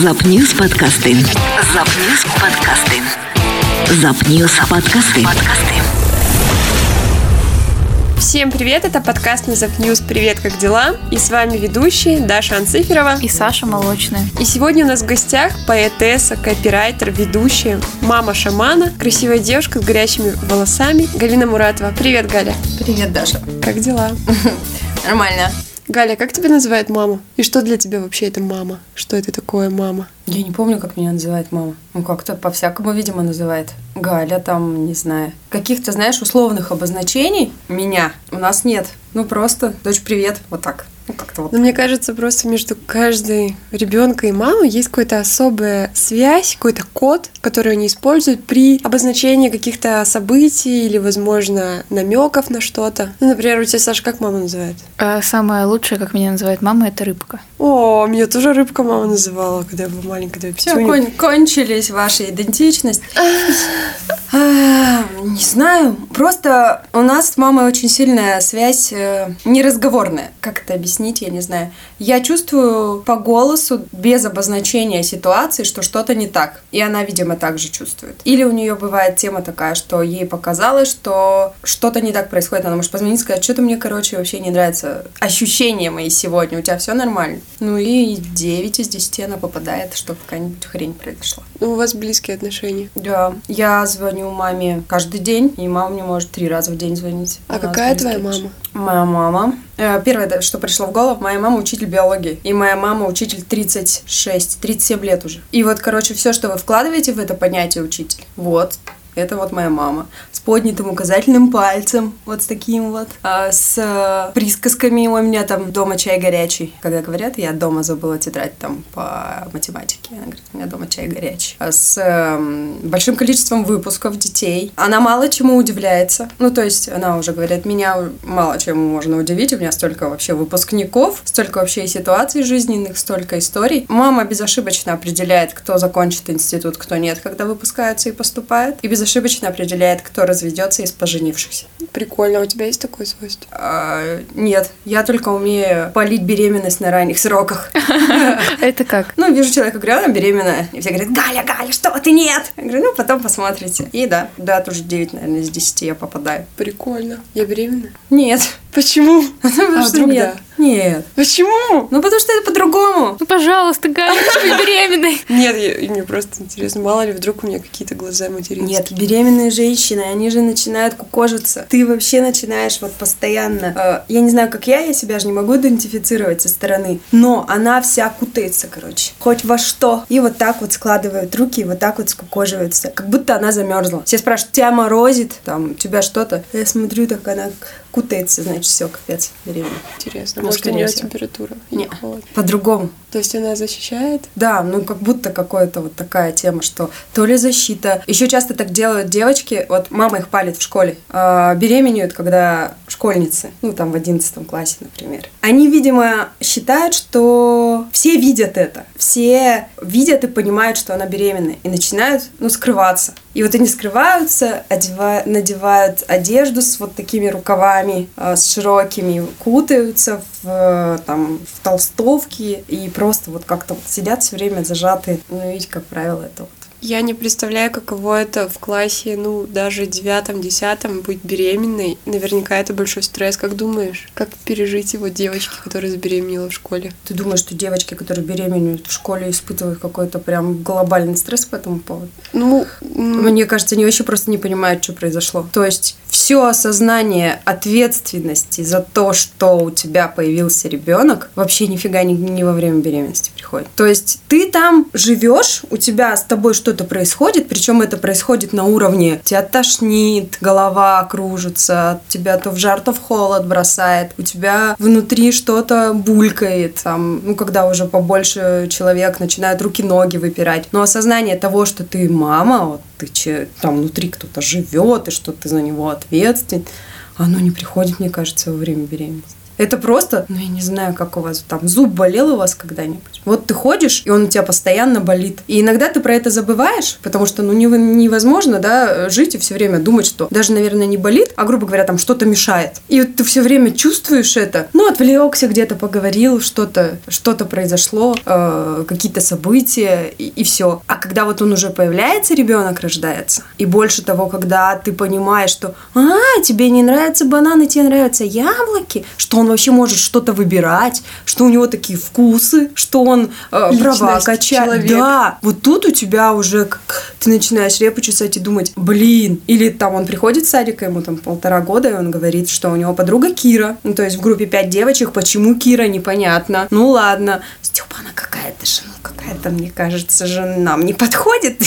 ZabNews подкасты. ZabNews подкасты. ZabNews подкасты. Подкасты. Всем привет, это подкаст ZabNews «Привет, как дела?» И с вами ведущие Даша Анциферова и Саша Молочная. И сегодня у нас в гостях поэтесса, копирайтер, ведущая, мама шамана, красивая девушка с горячими волосами Галина Муратова. Привет, Галя. Привет, Даша. Как дела? Нормально. Галя, как тебя называет мама? И что для тебя вообще это мама? Что это такое мама? Я не помню, как меня называет мама. Ну, как-то по-всякому, видимо, называет. Галя там, не знаю. Каких-то, знаешь, условных обозначений меня у нас нет. Ну, просто, дочь, привет, вот так. Ну, как-то вот. Но мне кажется, просто между каждой ребенком и мамой есть какая-то особая связь, какой-то код, который они используют при обозначении каких-то событий или, возможно, намеков на что-то. Ну, например, у тебя, Саша, как мама называет? А самое лучшее, как меня называет мама, это рыбка. О, меня тоже рыбка мама называла, когда я была маленькая. Все, кон- кончились ваши идентичность. А, не знаю. Просто у нас с мамой очень сильная связь э, неразговорная. Как это объяснить, я не знаю. Я чувствую по голосу, без обозначения ситуации, что что-то не так. И она, видимо, так же чувствует. Или у нее бывает тема такая, что ей показалось, что что-то не так происходит. Она может позвонить и сказать, что-то мне, короче, вообще не нравится. Ощущения мои сегодня. У тебя все нормально? Ну и 9 из 10 она попадает, что какая-нибудь хрень произошла. Ну, у вас близкие отношения. Да. Я звоню маме каждый день, и мама мне может три раза в день звонить. А какая твоя мама? Моя мама. Э, первое, что пришло в голову, моя мама учитель биологии. И моя мама учитель 36, 37 лет уже. И вот, короче, все, что вы вкладываете в это понятие учитель, вот, это вот моя мама. Поднятым указательным пальцем, вот с таким вот. А, с э, присказками у меня там дома чай горячий. Когда говорят, я дома забыла тетрадь там по математике. Она говорит, у меня дома чай горячий. А с э, большим количеством выпусков детей. Она мало чему удивляется. Ну, то есть она уже говорит, меня мало чему можно удивить. У меня столько вообще выпускников, столько вообще ситуаций жизненных, столько историй. Мама безошибочно определяет, кто закончит институт, кто нет, когда выпускается и поступает. И без безошибочно определяет, кто разведется из поженившихся. Прикольно, у тебя есть такое свойство? А, нет, я только умею полить беременность на ранних сроках. Это как? Ну, вижу человека, говорю, она беременная. И все говорят, Галя, Галя, что ты нет? Я говорю, ну, потом посмотрите. И да, да, тоже 9, наверное, из 10 я попадаю. Прикольно. Я беременна? Нет. Почему? Потому а что нет. Да? Нет. Почему? Ну, потому что это по-другому. Ну, пожалуйста, Галя, ты беременной. Нет, я, мне просто интересно, мало ли вдруг у меня какие-то глаза материнские. Нет, беременные женщины, они же начинают кукожиться. Ты вообще начинаешь вот постоянно... Э, я не знаю, как я, я себя же не могу идентифицировать со стороны, но она вся кутается, короче. Хоть во что. И вот так вот складывают руки, и вот так вот скукоживаются. Как будто она замерзла. Все спрашивают, тебя морозит, там, тебя что-то. Я смотрю, так она кутается, значит, все, капец, беременна. Интересно, ну, может, у нее температура? Нет, по-другому. То есть она защищает? Да, ну как будто какая-то вот такая тема, что то ли защита. Еще часто так делают девочки, вот мама их палит в школе, э, беременеют, когда школьницы, ну там в одиннадцатом классе, например. Они, видимо, считают, что все видят это, все видят и понимают, что она беременна, и начинают, ну, скрываться. И вот они скрываются, одевают, надевают одежду с вот такими рукавами, э, с широкими, кутаются в, там, в толстовки и просто вот как-то вот сидят все время зажатые. Ну, видите, как правило, это вот я не представляю, каково это в классе, ну, даже девятом, десятом быть беременной. Наверняка это большой стресс. Как думаешь, как пережить его девочки, которые забеременела в школе? Ты думаешь, что девочки, которые беременеют в школе, испытывают какой-то прям глобальный стресс по этому поводу? Ну, мне кажется, они вообще просто не понимают, что произошло. То есть все осознание ответственности за то, что у тебя появился ребенок, вообще нифига не, не во время беременности приходит. То есть ты там живешь, у тебя с тобой что что-то происходит, причем это происходит на уровне тебя тошнит, голова кружится, тебя то в жар, то в холод бросает, у тебя внутри что-то булькает, там, ну, когда уже побольше человек начинает руки-ноги выпирать. Но осознание того, что ты мама, вот ты че, там внутри кто-то живет, и что ты за него ответственен, оно не приходит, мне кажется, во время беременности. Это просто, ну я не знаю, как у вас там зуб болел у вас когда-нибудь. Вот ты ходишь, и он у тебя постоянно болит. И иногда ты про это забываешь, потому что ну нево- невозможно, да, жить и все время думать, что даже, наверное, не болит, а, грубо говоря, там что-то мешает. И вот ты все время чувствуешь это. Ну, отвлекся где-то, поговорил, что-то что-то произошло, э, какие-то события, и, и все. А когда вот он уже появляется, ребенок рождается, и больше того, когда ты понимаешь, что а, тебе не нравятся бананы, тебе нравятся яблоки, что он вообще может что-то выбирать, что у него такие вкусы, что он э, права качает. человек. Да, вот тут у тебя уже как ты начинаешь репу чесать и думать, блин, или там он приходит с садика, ему там полтора года, и он говорит, что у него подруга Кира, ну то есть в группе пять девочек, почему Кира, непонятно. Ну ладно, Степа, она какая-то же, какая-то, мне кажется, же нам не подходит.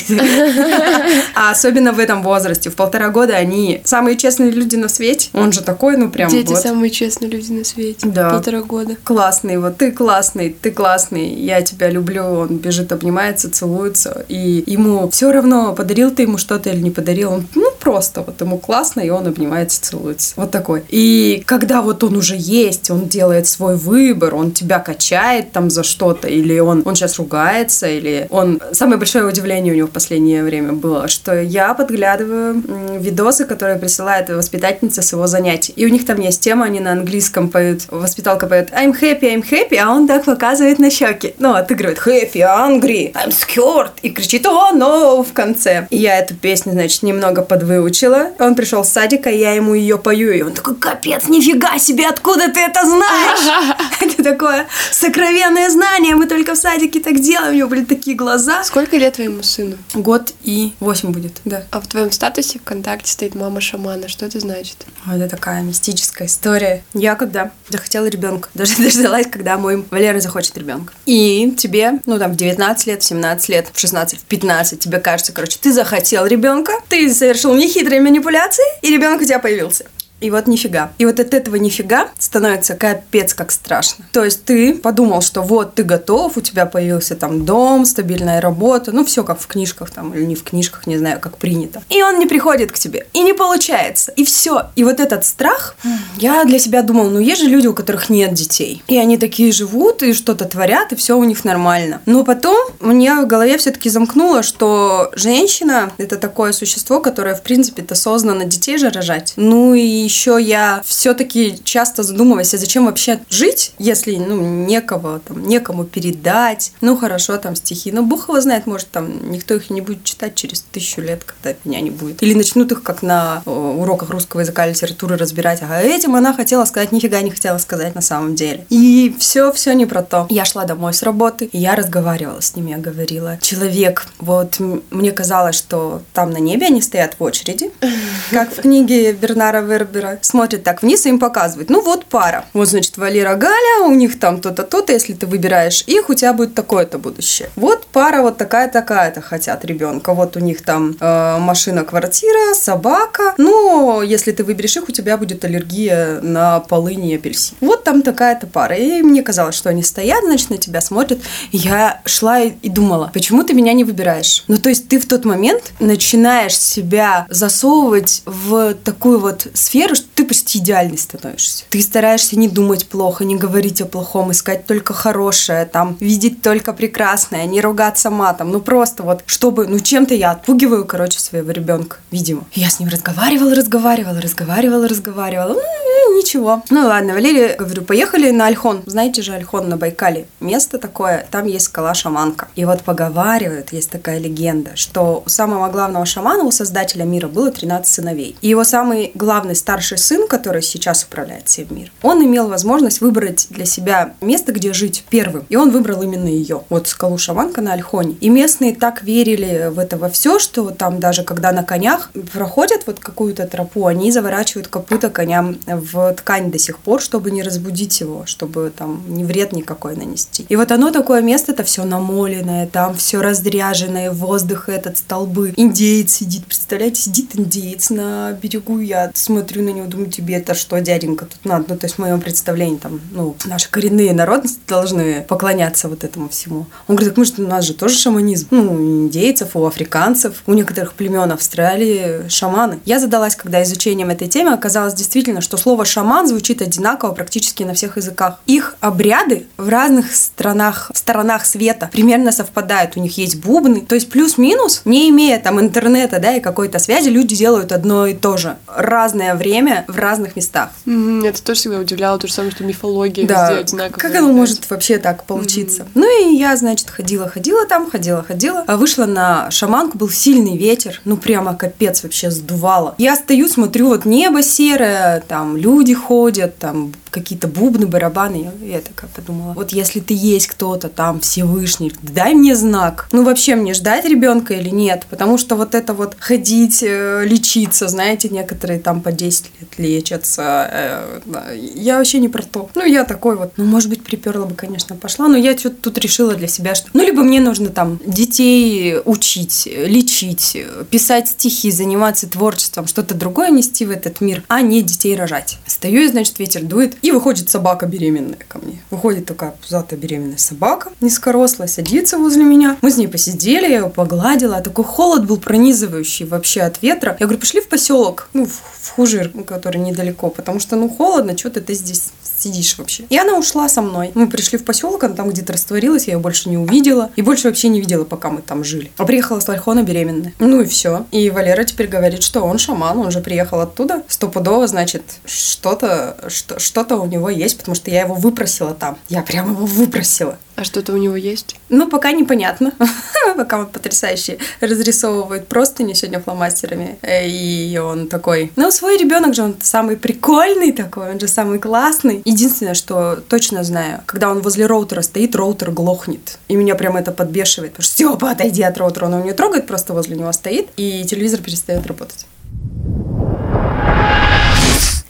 А особенно в этом возрасте, в полтора года они самые честные люди на свете. Он же такой, ну прям Дети вот. самые честные люди на свете. Да. Полтора года. Классный, вот ты классный, ты классный, я тебя люблю. Он бежит, обнимается, целуется. И ему все равно, подарил ты ему что-то или не подарил. Он, ну, просто вот ему классно, и он обнимается, целуется. Вот такой. И когда вот он уже есть, он делает свой выбор, он тебя качает там за что-то, или он, он сейчас ругается, или он... Самое большое удивление у него в последнее время было, что я подглядываю видосы, которые присылает воспитательница с его занятий. И у них там есть тема, они на английском поют, воспиталка поет I'm happy, I'm happy, а он так показывает на щеки. Ну, отыгрывает happy, angry, I'm scared, и кричит о, no в конце. И я эту песню, значит, немного подвыучила. Он пришел с садика, я ему ее пою, и он такой, капец, нифига себе, откуда ты это знаешь? Это такое сокровенное знание, мы только в садике так делаем, у него были такие глаза. Сколько лет твоему сыну? Год и восемь будет, да. А в твоем статусе ВКонтакте стоит мама шамана. Что это значит? Ой, Это такая мистическая история. Я когда захотела ребенка, даже дождалась, когда мой Валера захочет ребенка. И тебе, ну там в 19 лет, в 17 лет, в 16, в 15, тебе кажется, короче, ты захотел ребенка, ты совершил нехитрые манипуляции, и ребенок у тебя появился. И вот нифига. И вот от этого нифига становится капец как страшно. То есть ты подумал, что вот ты готов, у тебя появился там дом, стабильная работа, ну все как в книжках там или не в книжках, не знаю, как принято. И он не приходит к тебе, и не получается, и все. И вот этот страх, я для себя думала, ну есть же люди, у которых нет детей, и они такие живут и что-то творят, и все у них нормально. Но потом мне в голове все-таки замкнуло, что женщина это такое существо, которое в принципе-то создано детей же рожать. Ну и еще я все-таки часто задумываюсь, а зачем вообще жить, если ну некого там некому передать. Ну хорошо, там стихи, но Бог его знает, может там никто их не будет читать через тысячу лет, когда меня не будет. Или начнут их как на э, уроках русского языка и литературы разбирать. А этим она хотела сказать, нифига не хотела сказать на самом деле. И все, все не про то. Я шла домой с работы, и я разговаривала с ними, я говорила, человек, вот мне казалось, что там на небе они стоят в очереди, как в книге Бернара Вербера, смотрят так вниз и им показывают. Ну вот пара. Вот, значит, Валера Галя, у них там то-то, то-то, если ты выбираешь их, у тебя будет такое-то будущее. Вот пара вот такая-такая-то хотят ребенка. Вот у них там э, машина, квартира, собака. Но если ты выберешь их, у тебя будет аллергия на полынь и апельсин. Вот там такая-то пара. И мне казалось, что они стоят, значит, на тебя смотрят. Я шла и думала, почему ты меня не выбираешь? Ну, то есть ты в тот момент начинаешь себя засовывать в такую вот сферу, что ты почти идеальный становишься. Ты стараешься не думать плохо, не говорить о плохом, искать только хорошее, там, видеть только прекрасное, не ругаться матом. Ну, просто вот, чтобы, ну, чем-то я отпугиваю, короче, своего ребенка, видимо. Я с ним разговаривала, разговаривала, разговаривала, разговаривала. Ну, ничего. Ну, ладно, Валерия, говорю, поехали на Альхон. Знаете же, Альхон на Байкале. Место такое, там есть скала шаманка. И вот поговаривают, есть такая легенда, что у самого главного шамана, у создателя мира, было 13 сыновей. И его самый главный старший сын, который сейчас управляет всем миром, он имел возможность выбрать для себя место, где жить первым. И он выбрал именно ее. Вот скалу шаманка на Альхоне. И местные так верили в это во все, что там даже когда на конях проходят вот какую-то тропу, они заворачивают копыта коням в ткань до сих пор, чтобы не разбудить его, чтобы там не вред никакой нанести. И вот оно такое место, это все намоленное, там все разряженное, воздух этот, столбы. Индеец сидит, представляете, сидит индеец на берегу, я смотрю на него, думаю, тебе это что, дяденька, тут надо. Ну, то есть в моем представлении там, ну, наши коренные народности должны поклоняться вот этому всему. Он говорит, так мы же, у нас же тоже шаманизм. Ну, у индейцев, у африканцев, у некоторых племен Австралии шаманы. Я задалась, когда изучением этой темы, оказалось действительно, что слово шаман звучит одинаково практически на всех языках. Их обряды в разных странах, сторонах света примерно совпадают. У них есть бубны. То есть плюс-минус, не имея там интернета, да, и какой-то связи, люди делают одно и то же. Разное время в разных местах. Мгм, Это тоже всегда удивляло, то же самое, что мифология Да, везде одинаковая. как оно может вообще так получиться? Ну и я, значит, ходила, ходила там, ходила, ходила. А вышла на шаманку, был сильный ветер, ну прямо капец вообще сдувало. Я стою, смотрю, вот небо серое, там люди ходят, там какие-то бубны, барабаны. Я, я такая подумала, вот если ты есть кто-то там, Всевышний, дай мне знак. Ну вообще мне ждать ребенка или нет? Потому что вот это вот ходить, э, лечиться, знаете, некоторые там по 10 лет лечатся. э, я вообще не про то. Ну я такой вот, ну может быть приперла бы, конечно, пошла, но я что-то тут решила для себя, что ну либо мне нужно там детей учить, лечить, писать стихи, заниматься творчеством, что-то другое нести в этот мир, а не детей рожать. Стою и, значит, ветер дует, и выходит собака беременная ко мне. Выходит такая пузатая беременная собака, низкорослая, садится возле меня. Мы с ней посидели, я ее погладила, такой холод был пронизывающий вообще от ветра. Я говорю, пошли в поселок, ну, в, в Хужир, который недалеко, потому что, ну, холодно, что-то ты здесь сидишь вообще. И она ушла со мной. Мы пришли в поселок, она там где-то растворилась, я ее больше не увидела. И больше вообще не видела, пока мы там жили. А приехала с Альхона беременная. Ну и все. И Валера теперь говорит, что он шаман, он же приехал оттуда. Стопудово, значит, что-то, что, что-то у него есть, потому что я его выпросила там. Я прямо его выпросила. А что-то у него есть? Ну, пока непонятно. пока он потрясающе разрисовывает простыни сегодня фломастерами. Э, И он такой... Ну, свой ребенок же, он самый прикольный такой, он же самый классный. Единственное, что точно знаю, когда он возле роутера стоит, роутер глохнет. И меня прям это подбешивает. Потому что Степа, отойди от роутера. Он его не трогает, просто возле него стоит, и телевизор перестает работать.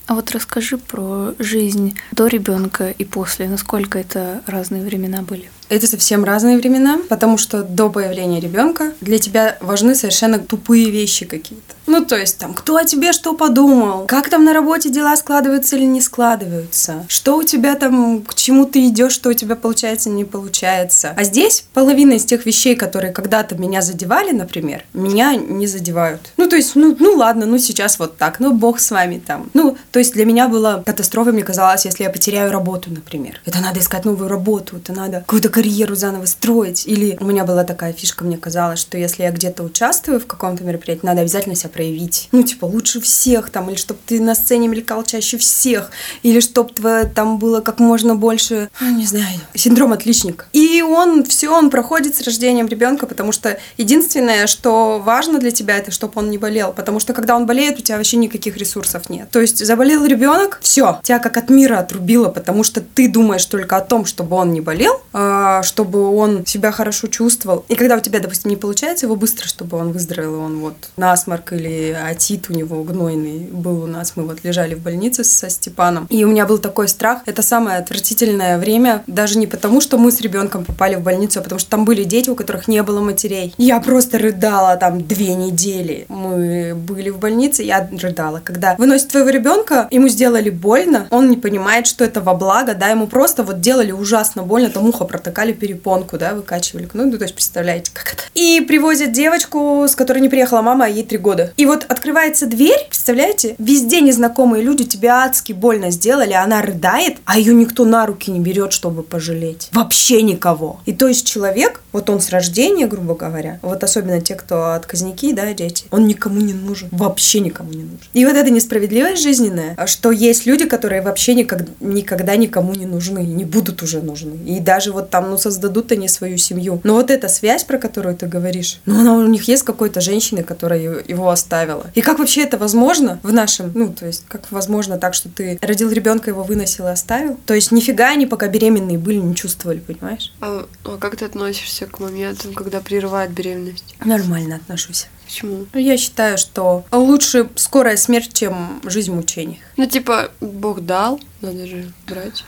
А вот расскажи про жизнь до ребенка и после. Насколько это разные времена были? Это совсем разные времена, потому что до появления ребенка для тебя важны совершенно тупые вещи какие-то. Ну, то есть там, кто о тебе что подумал, как там на работе дела складываются или не складываются, что у тебя там, к чему ты идешь, что у тебя получается, не получается. А здесь половина из тех вещей, которые когда-то меня задевали, например, меня не задевают. Ну, то есть, ну, ну ладно, ну сейчас вот так, ну бог с вами там. Ну, то есть для меня было катастрофой, мне казалось, если я потеряю работу, например. Это надо искать новую работу, это надо какую-то карьеру заново строить. Или у меня была такая фишка, мне казалось, что если я где-то участвую в каком-то мероприятии, надо обязательно себя проявить. Ну, типа, лучше всех там, или чтобы ты на сцене мелькал чаще всех, или чтобы там было как можно больше, ну, не знаю, синдром отличника. И он, все, он проходит с рождением ребенка, потому что единственное, что важно для тебя, это чтобы он не болел, потому что когда он болеет, у тебя вообще никаких ресурсов нет. То есть заболел ребенок, все, тебя как от мира отрубило, потому что ты думаешь только о том, чтобы он не болел, а, чтобы он себя хорошо чувствовал. И когда у тебя, допустим, не получается его быстро, чтобы он выздоровел, он вот насморк или атит у него гнойный был у нас, мы вот лежали в больнице со Степаном. И у меня был такой страх. Это самое отвратительное время, даже не потому, что мы с ребенком попали в больницу, а потому что там были дети, у которых не было матерей. Я просто рыдала там две недели. Мы были в больнице, я рыдала. Когда выносят твоего ребенка, ему сделали больно, он не понимает, что это во благо, да, ему просто вот делали ужасно больно, там ухо протыкали перепонку, да, выкачивали. Ну, ну, то есть, представляете, как это. И привозят девочку, с которой не приехала мама, а ей три года. И вот открывается дверь, представляете, везде незнакомые люди тебе адски больно сделали, она рыдает, а ее никто на руки не берет, чтобы пожалеть. Вообще никого. И то есть человек, вот он с рождения, грубо говоря, вот особенно те, кто отказники, да, дети, он никому не нужен. Вообще никому не нужен. И вот эта несправедливость жизненная, что есть люди, которые вообще никогда, никогда никому не нужны, не будут уже нужны. И даже вот там, ну, создадут они свою семью. Но вот эта связь, про которую ты говоришь, ну, она у них есть какой-то женщины, которая его оставила. И как вообще это возможно в нашем, ну, то есть, как возможно так, что ты родил ребенка, его выносил и оставил? То есть, нифига они пока беременные были, не чувствовали, понимаешь? А, а как ты относишься к моментам, когда прерывает беременность? Нормально отношусь. Почему? Ну, Я считаю, что лучше скорая смерть, чем жизнь в мучениях. Ну, типа, Бог дал, надо же брать.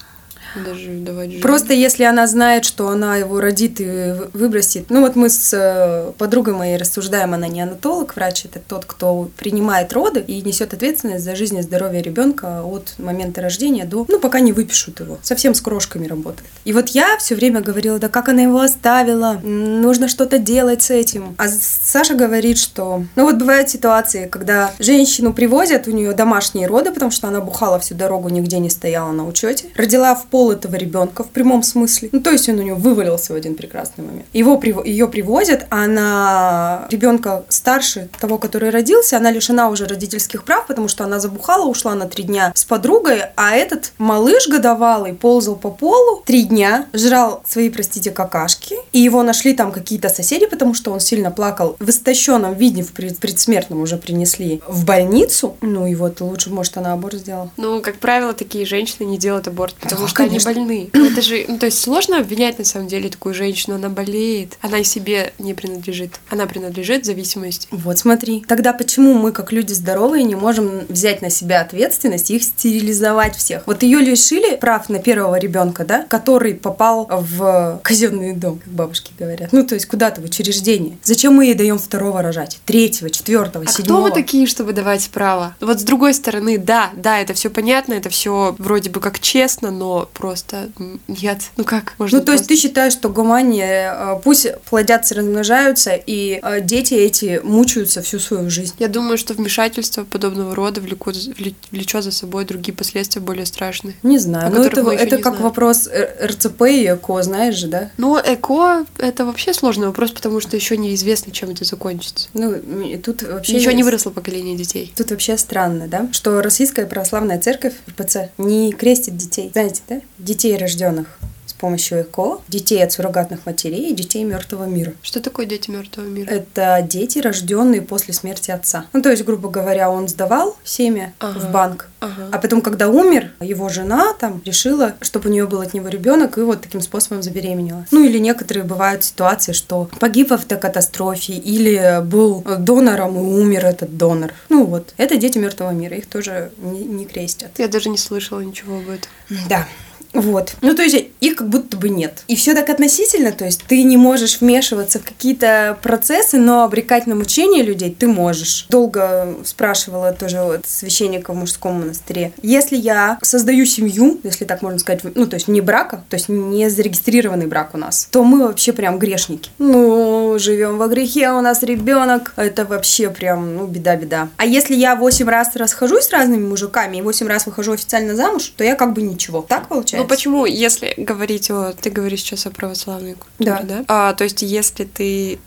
Даже давать. Просто если она знает, что она его родит и вы- выбросит. Ну вот мы с э, подругой моей рассуждаем, она не анатолог, врач, это тот, кто принимает роды и несет ответственность за жизнь и здоровье ребенка от момента рождения до, ну пока не выпишут его. Совсем с крошками работает. И вот я все время говорила, да как она его оставила, нужно что-то делать с этим. А Саша говорит, что, ну вот бывают ситуации, когда женщину привозят, у нее домашние роды, потому что она бухала всю дорогу, нигде не стояла на учете, родила в пол этого ребенка в прямом смысле. Ну, то есть он у нее вывалился в один прекрасный момент. Его ее привозят, а она ребенка старше того, который родился, она лишена уже родительских прав, потому что она забухала, ушла на три дня с подругой, а этот малыш годовалый ползал по полу три дня, жрал свои, простите, какашки, и его нашли там какие-то соседи, потому что он сильно плакал. В истощенном виде, в пред- предсмертном уже принесли в больницу. Ну и вот лучше, может, она аборт сделала. Ну, как правило, такие женщины не делают аборт, потому Да, что конечно. они больны. Ну, Это же, ну, то есть сложно обвинять на самом деле такую женщину, она болеет, она и себе не принадлежит, она принадлежит зависимости. Вот смотри. Тогда почему мы, как люди здоровые, не можем взять на себя ответственность и их стерилизовать всех? Вот ее лишили прав на первого ребенка, да, который попал в казенный дом, бабушки говорят. Ну, то есть куда-то в учреждение. Зачем мы ей даем второго рожать? Третьего, четвертого, А кто седьмого? мы такие, чтобы давать право? Вот с другой стороны, да, да, это все понятно, это все вроде бы как честно, но просто нет. Ну как можно Ну, то есть просто- ты считаешь, что гумане э, пусть плодятся, размножаются, и э, дети эти мучаются всю свою жизнь. Я думаю, что вмешательство подобного рода влекут, вле- влечет за собой другие последствия более страшные. Не знаю. Ну, это, это как знаем. вопрос РЦП и ЭКО, знаешь же, да? Но эко это вообще сложный вопрос, потому что еще неизвестно, чем это закончится. Ну, тут вообще... Еще не выросло поколение детей. Тут вообще странно, да, что Российская Православная Церковь, РПЦ, не крестит детей. Знаете, да? Детей, рожденных помощью ЭКО, детей от суррогатных матерей и детей мертвого мира. Что такое дети мертвого мира? Это дети, рожденные после смерти отца. Ну, то есть, грубо говоря, он сдавал семя Ага. в банк, Ага. а потом, когда умер, его жена там решила, чтобы у нее был от него ребенок, и вот таким способом забеременела. Ну или некоторые бывают ситуации, что погиб в автокатастрофе или был донором и умер этот донор. Ну вот, это дети мертвого мира, их тоже не, не крестят. Я даже не слышала ничего об этом. Да. Вот. Ну, то есть их как будто бы нет. И все так относительно, то есть ты не можешь вмешиваться в какие-то процессы, но обрекать на мучение людей ты можешь. Долго спрашивала тоже вот священника в мужском монастыре. Если я создаю семью, если так можно сказать, ну, то есть не брака, то есть не зарегистрированный брак у нас, то мы вообще прям грешники. Ну, живем во грехе, у нас ребенок, это вообще прям, ну, беда-беда. А если я 8 раз расхожусь с разными мужиками и 8 раз выхожу официально замуж, то я как бы ничего. Так получается? Почему, если говорить о... Ты говоришь сейчас о православной культуре, Да. да? А, то есть если ты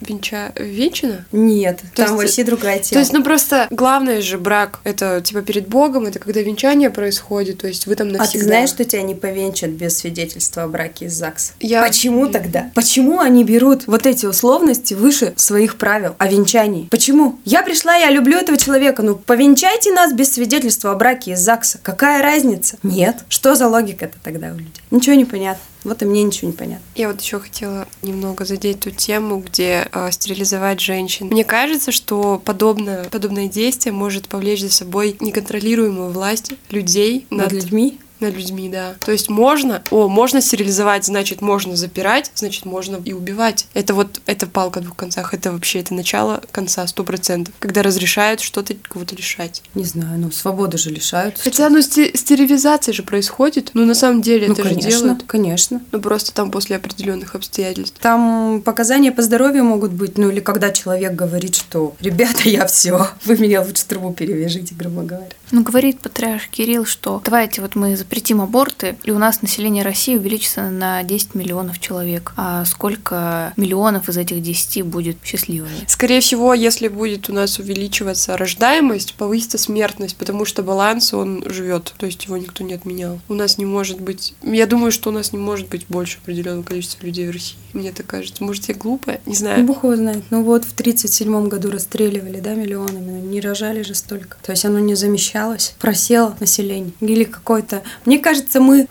венча... венчана? Нет, То там есть- вообще другая То тема. есть, ну просто главное же брак, это типа перед Богом, это когда венчание происходит, то есть вы там а навсегда. ты знаешь, что тебя не повенчат без свидетельства о браке из ЗАГСа? Я- Почему тогда? Почему они берут вот эти условности выше своих правил о венчании? Почему? Я пришла, я люблю этого человека, ну повенчайте нас без свидетельства о браке из ЗАГСа. Какая разница? Нет. Что за логика-то тогда у людей? Ничего не понятно. Вот и мне ничего не понятно. Я вот еще хотела немного задеть ту тему, где э, стерилизовать женщин. Мне кажется, что подобное, подобное действие может повлечь за собой неконтролируемую власть людей Над людьми? Над людьми, да. То есть можно, о, можно стерилизовать, значит, можно запирать, значит, можно и убивать. Это вот, это палка о двух концах, это вообще, это начало конца, сто процентов. Когда разрешают что-то кого-то лишать. Не знаю, ну свободы же лишают. Хотя, ну, сте- стерилизация же происходит, ну, на самом деле, ну, это конечно, же делают. конечно. Ну, просто там после определенных обстоятельств. Там показания по здоровью могут быть, ну или когда человек говорит, что ребята, я все, вы меня лучше трубу перевяжите, грубо говоря. Ну, говорит патриарх Кирилл, что давайте вот мы запретим аборты, и у нас население России увеличится на 10 миллионов человек. А сколько миллионов из этих 10 будет счастливыми? Скорее всего, если будет у нас увеличиваться рождаемость, повысится смертность, потому что баланс, он живет, то есть его никто не отменял. У нас не может быть... Я думаю, что у нас не может быть больше определенного количества людей в России. Мне так кажется. Может, я глупая? Не знаю. Бог его знает. Ну вот в 37 году расстреливали, да, миллионами, не рожали же столько. То есть оно не замещалось, просело население. Или какой-то... Мне кажется, мы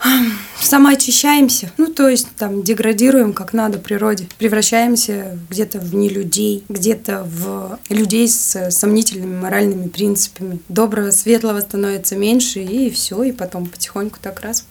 самоочищаемся, ну то есть там деградируем как надо природе, превращаемся где-то в не людей, где-то в людей с сомнительными моральными принципами. Доброго, светлого становится меньше, и все, и потом потихоньку так раз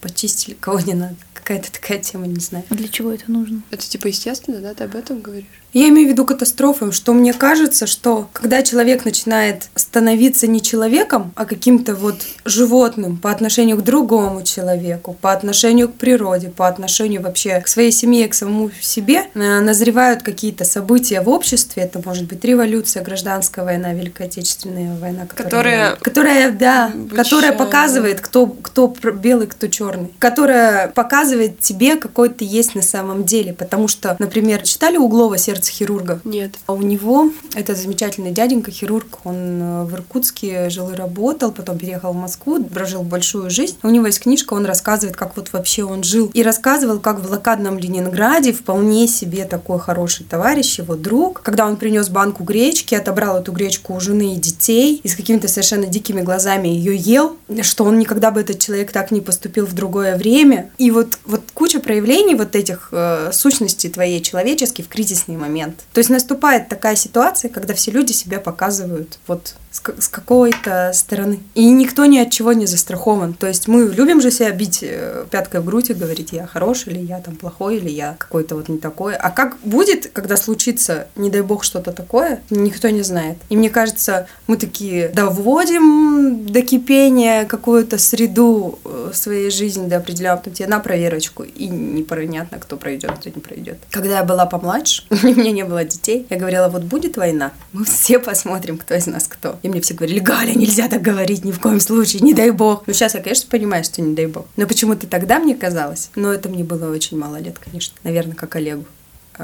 почистили, кого не надо. Какая-то такая тема, не знаю. А для чего это нужно? Это типа естественно, да? Ты об этом говоришь? Я имею в виду катастрофы, что мне кажется, что когда человек начинает становиться не человеком, а каким-то вот животным по отношению к другому человеку, по отношению к природе, по отношению вообще к своей семье, к самому себе, э, назревают какие-то события в обществе. Это может быть революция, гражданская война, Великая Отечественная война, Которая- которая, да, которая Обучает. показывает, кто, кто белый, кто черный, которая показывает тебе, какой ты есть на самом деле. Потому что, например, читали Углова «Сердце хирурга»? Нет. А у него, это замечательный дяденька, хирург, он э, в Иркутске жил и работал, потом переехал в Москву, прожил большую жизнь. У него есть книжка, он рассказывает, как вот вообще он жил. И рассказывал, как в блокадном Ленинграде вполне себе такой хороший товарищ, его друг, когда он принес банку гречки, отобрал эту гречку у жены и детей, и с какими-то совершенно дикими глазами ее ел, что он никогда бы этот человек так не поступил в другое время. И вот, вот куча проявлений вот этих э, сущностей твоей человеческой в кризисный момент. То есть наступает такая ситуация, когда все люди себя показывают вот с, ка- с какой-то стороны. И никто ни от чего не застрахован. То есть мы любим же себя бить э, пяткой в грудь и говорить, я хороший, или я там плохой, или я какой-то вот не такой. А как будет, когда случится, не дай бог, что-то такое, никто не знает. И мне кажется, мы такие доводим до кипения какую-то среду э, своей жизни до определенного, тебе на проверочку, и непонятно, кто пройдет, кто не пройдет. Когда я была помладше, у меня не было детей, я говорила, вот будет война, мы все посмотрим, кто из нас кто. И мне все говорили, Галя, нельзя так говорить ни в коем случае, не дай бог. Ну, сейчас я, конечно, понимаю, что не дай бог. Но почему-то тогда мне казалось, но это мне было очень мало лет, конечно, наверное, как Олегу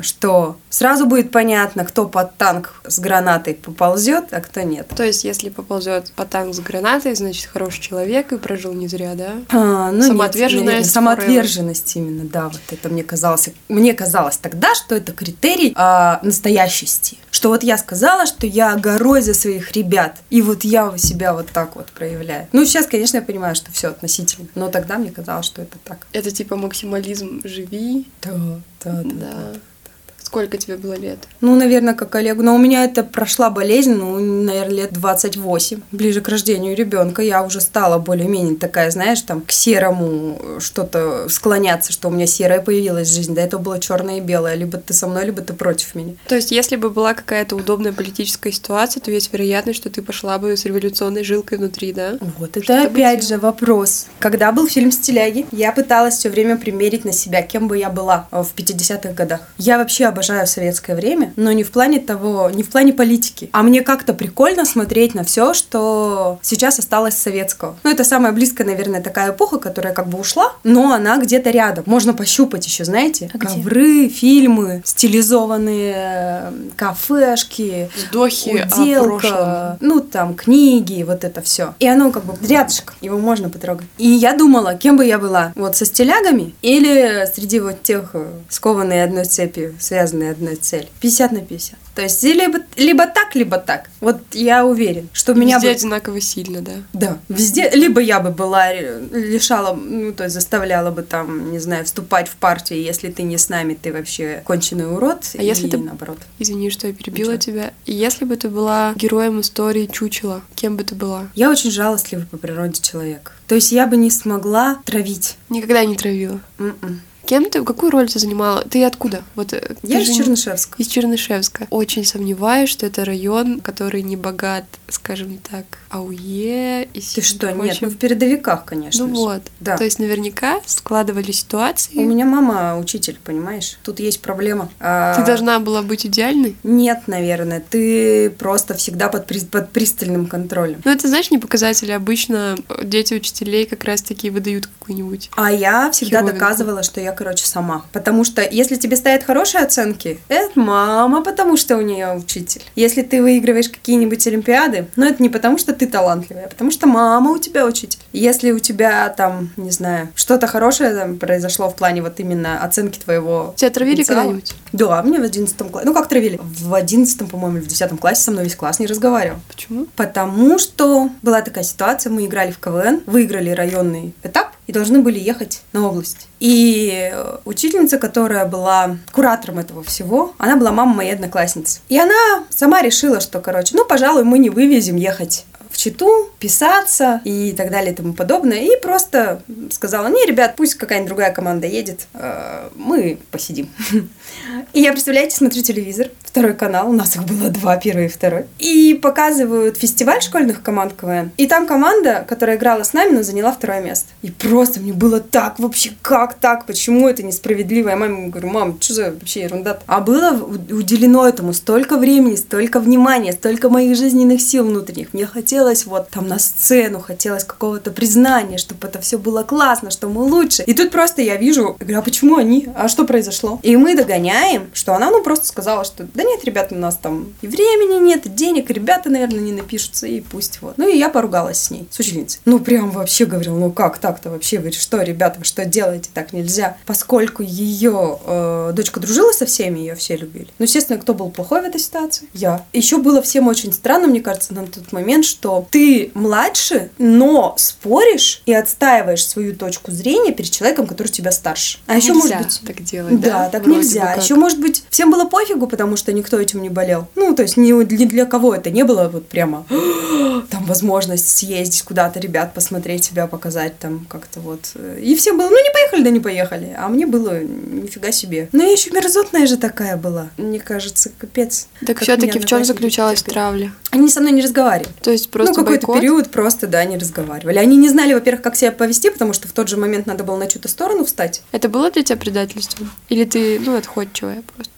что сразу будет понятно, кто под танк с гранатой поползет, а кто нет. То есть, если поползет по танк с гранатой, значит, хороший человек и прожил не зря, да? А, ну Самоотверженность нет, наверное, самоотверженность именно, да, вот это мне казалось, мне казалось тогда, что это критерий а, настоящести, что вот я сказала, что я горой за своих ребят, и вот я себя вот так вот проявляю. Ну сейчас, конечно, я понимаю, что все относительно, но тогда мне казалось, что это так. Это типа максимализм «живи». Да, да, Да. Сколько тебе было лет? Ну, наверное, как Олегу. Но у меня это прошла болезнь, ну, наверное, лет 28. Ближе к рождению ребенка я уже стала более-менее такая, знаешь, там, к серому что-то склоняться, что у меня серая появилась в жизни. До этого было черное и белое. Либо ты со мной, либо ты против меня. То есть, если бы была какая-то удобная политическая ситуация, то есть вероятность, что ты пошла бы с революционной жилкой внутри, да? Вот это Что опять же вопрос. Когда был фильм «Стиляги», я пыталась все время примерить на себя, кем бы я была э, в 50-х годах. Я вообще обожаю советское время, но не в плане того, не в плане политики. А мне как-то прикольно смотреть на все, что сейчас осталось советского. Ну, это самая близкая, наверное, такая эпоха, которая как бы ушла, но она где-то рядом. Можно пощупать еще, знаете, А где? ковры, фильмы, стилизованные кафешки, Вздохи уделка, ну там книги, вот это все. И оно как бы рядышком, его можно потрогать. И я думала, кем бы я была, вот со стилягами или среди вот тех э, скованные одной цепью, связанные одной целью. 50 на 50. То есть либо, либо так, либо так. Вот я уверен, что меня Везде бы... одинаково сильно, да? Да, везде. Либо я бы была, э, лишала, ну, то есть заставляла бы там, не знаю, вступать в партию, если ты не с нами, ты вообще конченый урод. А если и ты- наоборот. Извини, что я перебила Ничего. тебя. Если бы ты была героем истории чучела, кем бы ты была? Я очень жалостливый по природе человек. То есть я бы не смогла травить. Никогда не травила. М-м. Кем ты, какую роль ты занимала? Ты откуда? Вот э, Я из же Чернышевска. Из Чернышевска. Очень сомневаюсь, что это район, который не богат, скажем так, АУЕ и Ты что, нет, ну в передовиках, конечно Ну же. вот. Да. То есть наверняка складывали ситуации. У меня мама учитель, понимаешь? Тут есть проблема. А, Ты должна была быть идеальной. Нет, наверное. Ты просто всегда под, при- под пристальным контролем. Ну, это, знаешь, не показатели. Обычно э, дети учителей как раз-таки выдают какую-нибудь. А я всегда Херовинку. доказывала, что я, короче, сама. Потому что если тебе ставят хорошие оценки, это мама, потому что у нее учитель. Если ты выигрываешь какие-нибудь олимпиады, ну это не потому, что ты талантливая, а потому что мама у тебя учитель. Если у тебя там, не знаю, что-то хорошее там произошло в плане вот именно оценки твоего Тебя травили когда-нибудь? Да, мне в одиннадцатом классе. Ну, как травили? В одиннадцатом, по-моему, или в десятом классе со мной весь класс не разговаривал. Почему? Потому что была такая ситуация, мы играли в КВН, выиграли районный этап и должны были ехать на область. И э, учительница, которая была куратором этого всего, она была мама моей одноклассницы. И она сама решила, что, короче, ну, пожалуй, мы не вывезем ехать в читу, писаться и так далее и тому подобное. И просто сказала, не, ребят, пусть какая-нибудь другая команда едет, э, мы посидим. И я, представляете, смотрю телевизор, второй канал, у нас их было два, первый и второй. И показывают фестиваль школьных команд КВН. И там команда, которая играла с нами, но заняла второе место. И просто мне было так вообще, как так, почему это несправедливо? Я маме говорю, мам, что за вообще ерунда -то? А было уделено этому столько времени, столько внимания, столько моих жизненных сил внутренних. Мне хотелось вот там на сцену, хотелось какого-то признания, чтобы это все было классно, что мы лучше. И тут просто я вижу, говорю, а почему они? А что произошло? И мы догоняем, что она ну просто сказала, что да нет, ребята, у нас там и времени нет, и денег, ребята, наверное, не напишутся, и пусть вот. Ну и я поругалась с ней, с ученицей. Ну прям вообще говорил, ну как так-то вообще? Говорит, что, ребята, что делаете? Так нельзя. Поскольку ее э, дочка дружила со всеми, ее все любили. Ну, естественно, кто был плохой в этой ситуации? Я. Еще было всем очень странно, мне кажется, на тот момент, что ты младше, но споришь и отстаиваешь свою точку зрения перед человеком, который тебя старше. А еще, может быть... так делать, да? Да, так нельзя. Еще, может быть, всем было пофигу, потому что никто этим не болел. Ну, то есть ни, ни для кого это не было вот прямо там возможность съездить куда-то, ребят, посмотреть себя, показать там как-то вот. И всем было, ну не поехали, да не поехали. А мне было нифига себе. Но я еще мерзотная же такая была. Мне кажется, капец. Так все-таки в чем заключалась травля? Они со мной не разговаривали. То есть просто Ну, какой-то период просто, да, не разговаривали. Они не знали, во-первых, как себя повести, потому что в тот же момент надо было на чью-то сторону встать. Это было для тебя предательством? Или ты, ну, отходчивая просто?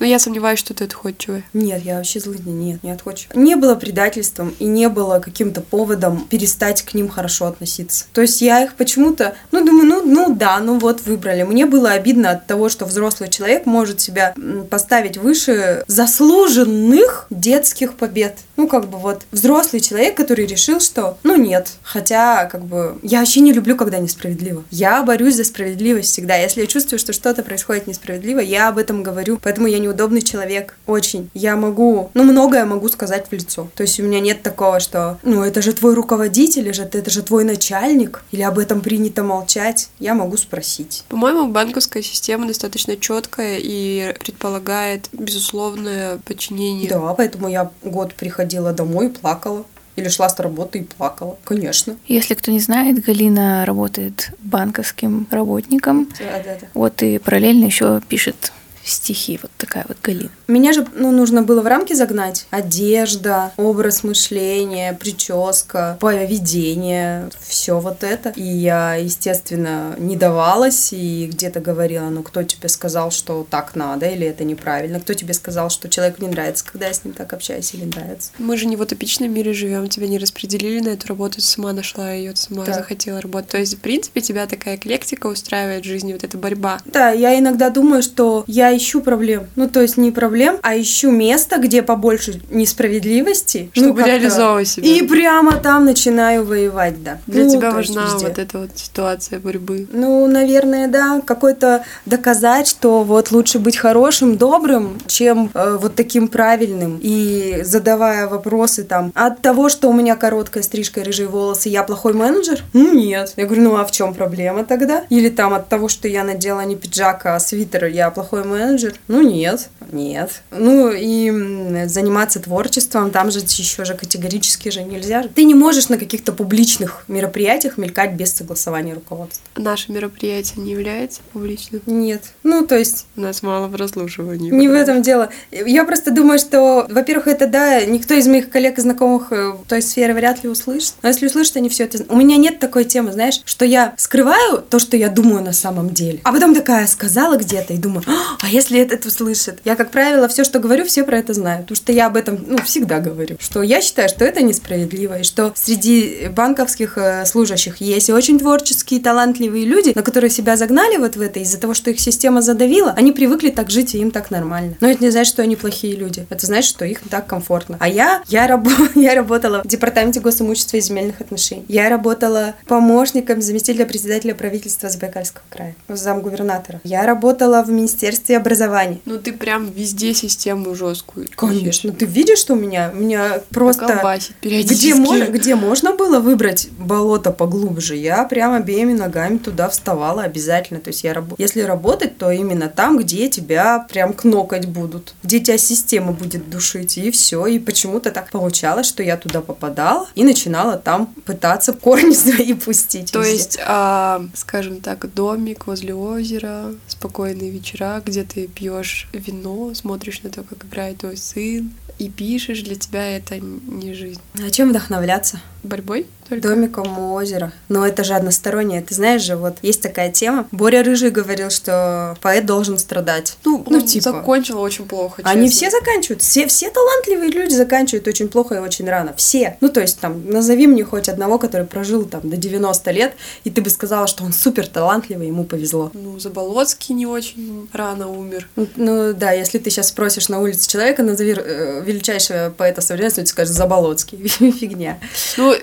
Но я сомневаюсь, что ты отходчивая. Нет, я вообще злыдня, нет, не отходчивая. Не было предательством и не было каким-то поводом перестать к ним хорошо относиться. То есть я их почему-то, ну, думаю, ну, ну да, ну вот выбрали. Мне было обидно от того, что взрослый человек может себя поставить выше заслуженных детских побед. Ну, как бы вот взрослый человек, который решил, что, ну, нет. Хотя, как бы, я вообще не люблю, когда несправедливо. Я борюсь за справедливость всегда. Если я чувствую, что что-то происходит несправедливо, я об этом говорю. Поэтому я не удобный человек, очень. Я могу, ну, многое могу сказать в лицо. То есть у меня нет такого, что, ну, это же твой руководитель, или же это же твой начальник, или об этом принято молчать. Я могу спросить. По-моему, банковская система достаточно четкая и предполагает безусловное подчинение. Да, поэтому я год приходила домой и плакала. Или шла с работы и плакала, конечно. Если кто не знает, Галина работает банковским работником. Да, да, да. Вот и параллельно еще пишет стихи, вот такая вот Галина. Меня же ну, нужно было в рамки загнать. Одежда, образ мышления, прическа, поведение, все вот это. И я, естественно, не давалась и где-то говорила, ну кто тебе сказал, что так надо или это неправильно? Кто тебе сказал, что человеку не нравится, когда я с ним так общаюсь или нравится? Мы же не в утопичном мире живем, тебя не распределили на эту работу, ты сама нашла ее, сама Да. захотела работать. То есть, в принципе, тебя такая эклектика устраивает в жизни, вот эта борьба. Да, я иногда думаю, что я ищу проблем. Ну, то есть не проблем, а ищу место, где побольше несправедливости. ну, Чтобы как-то. реализовывать себя. И прямо там начинаю воевать, да. Для Ну, тебя важна везде. вот эта вот ситуация борьбы. Ну, наверное, да, какой-то доказать, что вот лучше быть хорошим, добрым, чем э, вот таким правильным. И задавая вопросы там, от того, что у меня короткая стрижка и рыжие волосы, я плохой менеджер? Ну, нет. Я говорю, ну, а в чем проблема тогда? Или там от того, что я надела не пиджак, а свитер, я плохой менеджер? Ну, нет. Нет. Ну, и заниматься творчеством, там же еще же категорически же нельзя. Ты не можешь на каких-то публичных мероприятиях мелькать без согласования руководства. Наше мероприятие не является публичным. Нет. Ну, то есть, У нас мало прослушиваний. не в этом дело. Я просто думаю, что, во-первых, это, да, никто из моих коллег и знакомых э, в той сфере вряд ли услышит. Но если услышат, они все это... У меня нет такой темы, знаешь, что я скрываю то, что я думаю на самом деле. А потом такая сказала где-то и думаю, а если этот услышит? Я, как правило, все, что говорю, все про это знают. Потому что я об этом, ну, всегда говорю. Что я считаю, что это несправедливо. И что среди банковских э, служащих есть очень творческие, талантливые люди, но которые себя загнали вот в это из-за того, что их система задавила, они привыкли так жить, и им так нормально. Но это не значит, что они плохие люди. Это значит, что их так комфортно. А я, я, рабо- я работала в департаменте госимущества и земельных отношений. Я работала помощником заместителя председателя правительства Забайкальского края, замгубернатора. Я работала в Министерстве образование. Ну ты прям везде систему жесткую. Конечно, ты видишь, что у меня, меня просто Колбасит где можно, где можно было выбрать болото поглубже, я прям обеими ногами туда вставала обязательно. То есть я раб- если работать, то именно там, где тебя прям кнокать будут, где тебя система будет душить и все. И почему-то так получалось, что я туда попадала и начинала там пытаться корни свои пустить. То везде. есть, а, скажем так, домик возле озера, спокойные вечера, где ты пьешь вино, смотришь на то, как играет твой сын, и пишешь, для тебя это не жизнь. А чем вдохновляться? Борьбой только? Домиком у озера. Но это же одностороннее. Ты знаешь же, вот есть такая тема. Боря Рыжий говорил, что поэт должен страдать. Ну, Ну, типа. закончил очень плохо, Они честно. все заканчивают. Все, все талантливые люди заканчивают очень плохо и очень рано. Все. Ну, то есть, там, назови мне хоть одного, который прожил там до 90 лет, и ты бы сказала, что он супер талантливый, ему повезло. Ну, Заболоцкий не очень рано умер. Ну, Ну, да, если ты сейчас спросишь на улице человека, назови э, величайшего поэта современности, тебе скажет Заболоцкий. Фигня. Ну,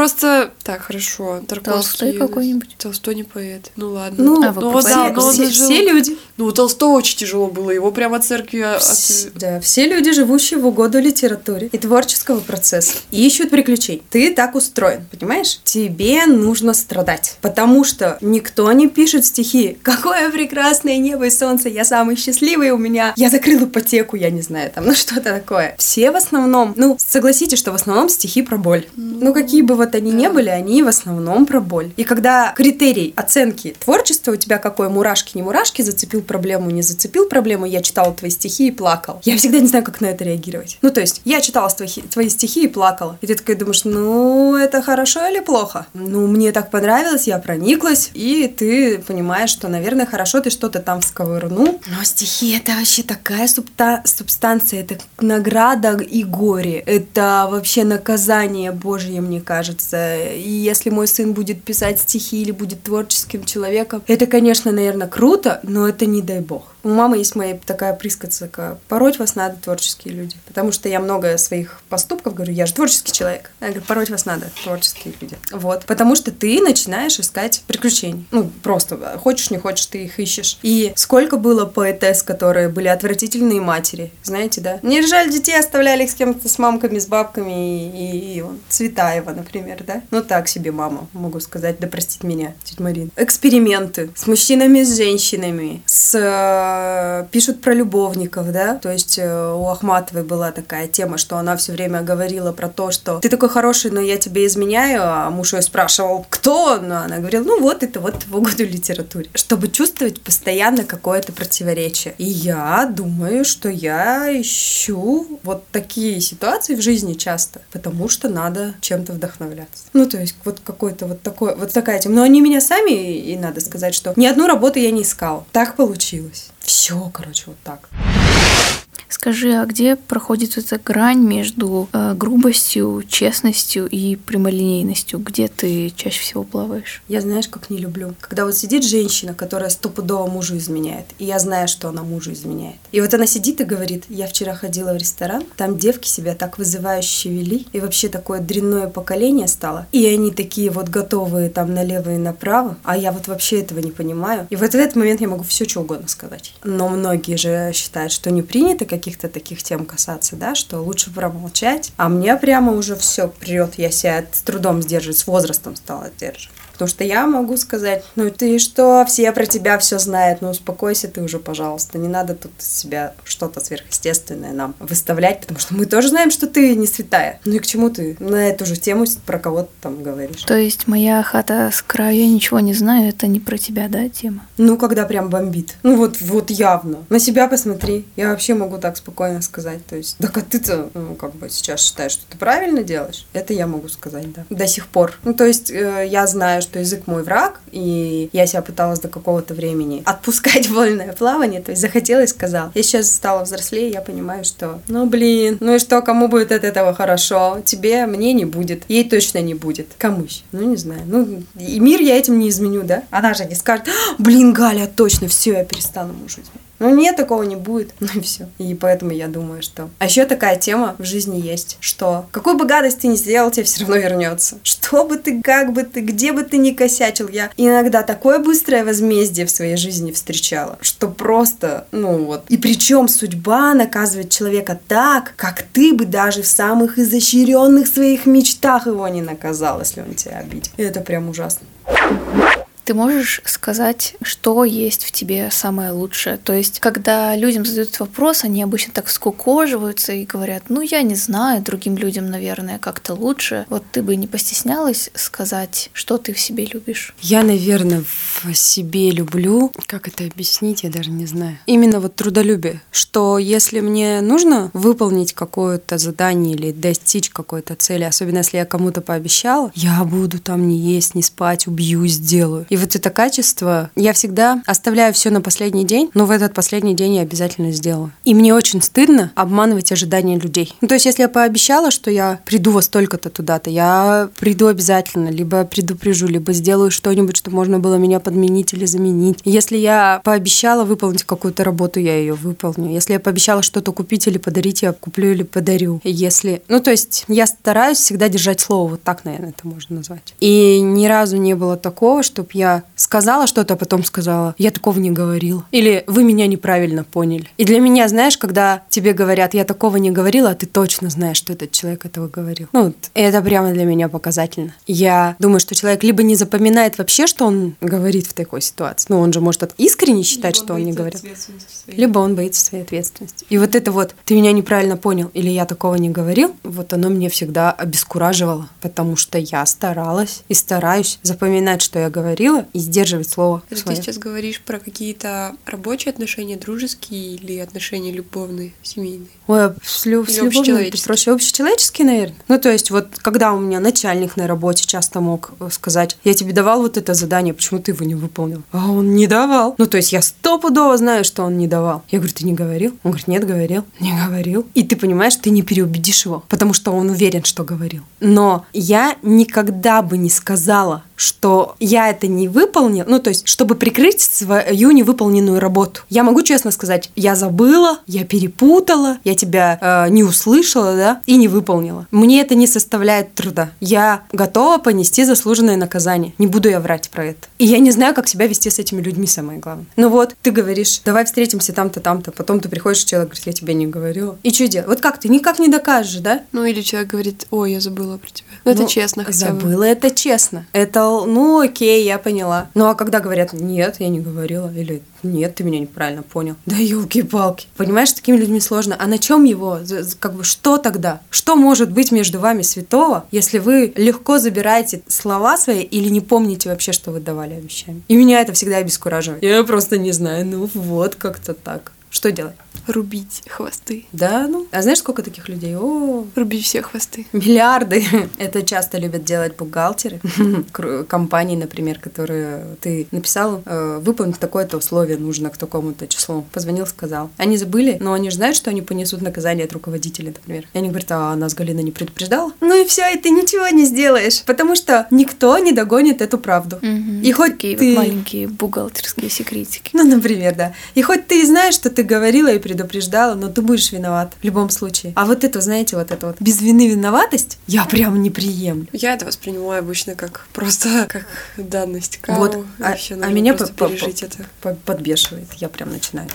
просто... Так, хорошо. Толстой какой-нибудь? Толстой не поэт. Ну, ладно. Ну, А, ну, да, поэта. но он все, жил- все люди. Ну, у Толстого очень тяжело было. Его прямо от церкви... от- Да, все люди, живущие в угоду литературе и творческого процесса, ищут приключений. Ты так устроен, понимаешь? Тебе нужно страдать, потому что никто не пишет стихи. Какое прекрасное небо и солнце, я самый счастливый у меня. Я закрыл ипотеку, я не знаю, там, ну что-то такое. Все в основном, ну, согласитесь, что в основном стихи про боль. Ну, какие бы вот они ни были, они в основном про боль. И когда критерий оценки творчества у тебя какой, мурашки, не мурашки, зацепил проблему, не зацепил проблему, я читала твои стихи и плакал. Я всегда не знаю, как на это реагировать. Ну, то есть, я читала твои, твои стихи и плакала. И ты такой думаешь, ну, это хорошо или плохо? Ну, мне так понравилось, я прониклась, и ты понимаешь, что, наверное, хорошо ты что-то там всковырнул. Но стихи — это вообще такая субта- субстанция, это награда и горе. Это вообще наказание Божье, мне кажется. И если мой сын будет писать стихи или будет творческим человеком, это, конечно, наверное, круто, но это не дай бог. У мамы есть моя такая присказка, пороть вас надо, творческие люди. Потому что я много своих поступков говорю, я же творческий человек. Я говорю, пороть вас надо, творческие люди. Вот. Потому что ты начинаешь искать приключений. Ну, просто хочешь, не хочешь, ты их ищешь. И сколько было поэтесс, которые были отвратительные матери, знаете, да? Мне жаль, детей оставляли их с кем-то, с мамками, с бабками, и, и, и Цветаева, например, да? Ну, так себе мама, могу сказать, да простит меня, тетя Марина. Эксперименты с мужчинами, с женщинами, с... э, пишут про любовников, да? То есть э, у Ахматовой была такая тема, что она все время говорила про то, что ты такой хороший, но я тебе изменяю, а муж ее спрашивал, кто он? Ну, она говорила, ну вот это вот в угоду литературе. Чтобы чувствовать постоянно какое-то противоречие. И я думаю, что я ищу вот такие ситуации в жизни часто, потому что надо чем-то вдохновляться. Ну, то есть вот какой-то вот такой, вот такая тема. Но они меня сами, и надо сказать, что ни одну работу я не искала. Так получилось. Все, короче, вот так. Скажи, а где проходит эта грань между э, грубостью, честностью и прямолинейностью? Где ты чаще всего плаваешь? Я знаешь, как не люблю. Когда вот сидит женщина, которая стопудово мужу изменяет, и я знаю, что она мужу изменяет. И вот она сидит и говорит, я вчера ходила в ресторан, там девки себя так вызывающе вели, и вообще такое дрянное поколение стало. И они такие вот готовые там налево и направо, а я вот вообще этого не понимаю. И вот в этот момент я могу все что угодно сказать. Но многие же считают, что не принято каких-то таких тем касаться, да, что лучше промолчать. А мне прямо уже все прет, я себя с трудом сдерживать, с возрастом стала сдерживать. Потому что я могу сказать, ну ты что, все про тебя все знают, ну успокойся ты уже, пожалуйста. Не надо тут себя что-то сверхъестественное нам выставлять, потому что мы тоже знаем, что ты не святая. Ну и к чему ты на эту же тему про кого-то там говоришь? То есть моя хата с краю, я ничего не знаю, это не про тебя, да, тема? Ну, когда прям бомбит. Ну, вот, вот явно. На себя посмотри. Я вообще могу так спокойно сказать. То есть, так а ты-то, ну, как бы сейчас считаешь, что ты правильно делаешь? Это я могу сказать, да. До сих пор. Ну, то есть, э, я знаю, что язык мой враг, и я себя пыталась до какого-то времени отпускать вольное плавание, то есть захотела и сказала. Я сейчас стала взрослее, я понимаю, что, ну, блин, ну и что, кому будет от этого хорошо? Тебе, мне не будет, ей точно не будет. Кому еще? Ну, не знаю. Ну, и мир я этим не изменю, да? Она же не скажет, «А, блин, Галя, точно, все, я перестану мужу. Ну, нет, такого не будет. Ну и все. И поэтому я думаю, что... А еще такая тема в жизни есть, что какую бы гадость ты ни сделал, тебе все равно вернется. Что бы ты, как бы ты, где бы ты ни косячил, я иногда такое быстрое возмездие в своей жизни встречала, что просто, ну вот. И причем судьба наказывает человека так, как ты бы даже в самых изощренных своих мечтах его не наказал, если он тебя обидел. И это прям ужасно. Ты можешь сказать, что есть в тебе самое лучшее? То есть, когда людям задают вопрос, они обычно так скукоживаются и говорят, ну, я не знаю, другим людям, наверное, как-то лучше. Вот ты бы не постеснялась сказать, что ты в себе любишь? Я, наверное, в себе люблю, как это объяснить, я даже не знаю. Именно вот трудолюбие, что если мне нужно выполнить какое-то задание или достичь какой-то цели, особенно если я кому-то пообещала, я буду там не есть, не спать, убью, сделаю. И вот это качество, я всегда оставляю все на последний день, но в этот последний день я обязательно сделаю. И мне очень стыдно обманывать ожидания людей. Ну, то есть, если я пообещала, что я приду во столько-то туда-то, я приду обязательно, либо предупрежу, либо сделаю что-нибудь, чтобы можно было меня подменить или заменить. Если я пообещала выполнить какую-то работу, я ее выполню. Если я пообещала что-то купить или подарить, я куплю или подарю. Если... Ну, то есть, я стараюсь всегда держать слово. Вот так, наверное, это можно назвать. И ни разу не было такого, чтобы я сказала что-то, а потом сказала, я такого не говорила. Или вы меня неправильно поняли. И для меня, знаешь, когда тебе говорят, я такого не говорила, а ты точно знаешь, что этот человек этого говорил. Ну, вот, это прямо для меня показательно. Я думаю, что человек либо не запоминает вообще, что он говорит в такой ситуации. Ну, он же может искренне считать, либо что он не говорил. Либо он боится своей ответственности. И вот это вот, ты меня неправильно понял, или я такого не говорил, вот оно мне всегда обескураживало, потому что я старалась и стараюсь запоминать, что я говорила, и сдерживать слово. Это свое. ты сейчас говоришь про какие-то рабочие отношения, дружеские или отношения любовные, семейные? Ой, с, лю- с любовными проще. Общечеловеческие, наверное. Ну, то есть, вот когда у меня начальник на работе часто мог э, сказать, я тебе давал вот это задание, почему ты его не выполнил? А он не давал. Ну, то есть, я стопудово знаю, что он не давал. Я говорю, ты не говорил? Он говорит, нет, говорил. Не говорил. И ты понимаешь, ты не переубедишь его, потому что он уверен, что говорил. Но я никогда бы не сказала, что я это не выполнил, ну, то есть, чтобы прикрыть свою невыполненную работу. Я могу честно сказать, я забыла, я перепутала, я тебя э, не услышала, да, и не выполнила. Мне это не составляет труда. Я готова понести заслуженное наказание. Не буду я врать про это. И я не знаю, как себя вести с этими людьми, самое главное. Ну вот, ты говоришь, давай встретимся там-то, там-то, потом ты приходишь, человек говорит, я тебе не говорила. И что делать? Вот как ты? Никак не докажешь, да? Ну или человек говорит, ой, я забыла про тебя. Ну, это ну, честно хотя Забыла, это честно. Это ну окей, я поняла. Ну а когда говорят, нет, я не говорила, или нет, ты меня неправильно понял. Да елки-палки. Понимаешь, с такими людьми сложно. А на чем его? Как бы что тогда? Что может быть между вами святого, если вы легко забираете слова свои или не помните вообще, что вы давали обещания? И меня это всегда обескураживает. Я просто не знаю. Ну вот, как-то так. Что делать? Рубить хвосты. Да, ну. А знаешь, сколько таких людей? О, руби все хвосты. Миллиарды. Это часто любят делать бухгалтеры компаний, например, которые ты написал, э, выполнить такое-то условие нужно к такому-то числу. Позвонил, сказал. Они забыли, но они же знают, что они понесут наказание от руководителя, например. И они говорят, а нас Галина не предупреждала? Ну и все, и ты ничего не сделаешь, потому что никто не догонит эту правду. И хоть Такие ты... маленькие бухгалтерские секретики. Ну, например, да. И хоть ты знаешь, что ты говорила и предупреждала, но ты будешь виноват в любом случае. А вот это, знаете, вот это вот без вины виноватость я прям не приемлю. Я это воспринимаю обычно как просто как данность. Кау, вот, а, а меня по пережить это. подбешивает. Я прям начинаю.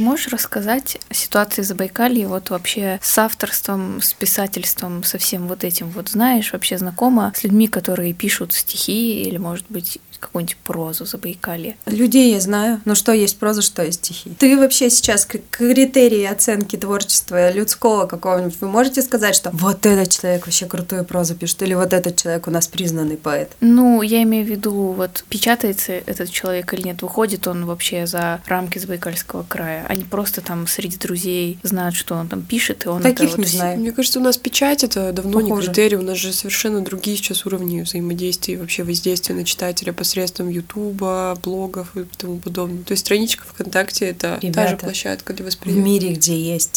Ты можешь рассказать о ситуации Забайкалья, вот вообще с авторством, с писательством, со всем вот этим? Вот знаешь, вообще знакома с людьми, которые пишут стихи или, может быть, какую-нибудь прозу Забайкалья? Людей я знаю, но что есть проза, что есть стихи. Ты вообще сейчас критерии оценки творчества людского какого-нибудь, вы можете сказать, что вот этот человек вообще крутую прозу пишет, или вот этот человек у нас признанный поэт? Ну, я имею в виду, вот печатается этот человек или нет, выходит он вообще за рамки Забайкальского края, они просто там среди друзей знают, что он там пишет, и он Таких это не вот... знаю. Мне кажется, у нас печать это давно Похоже. не критерий, у нас же совершенно другие сейчас уровни взаимодействия и вообще воздействия на читателя по посредством Ютуба, блогов и тому подобное. То есть страничка ВКонтакте это Ребята, та же площадка для восприятия. В мире, где есть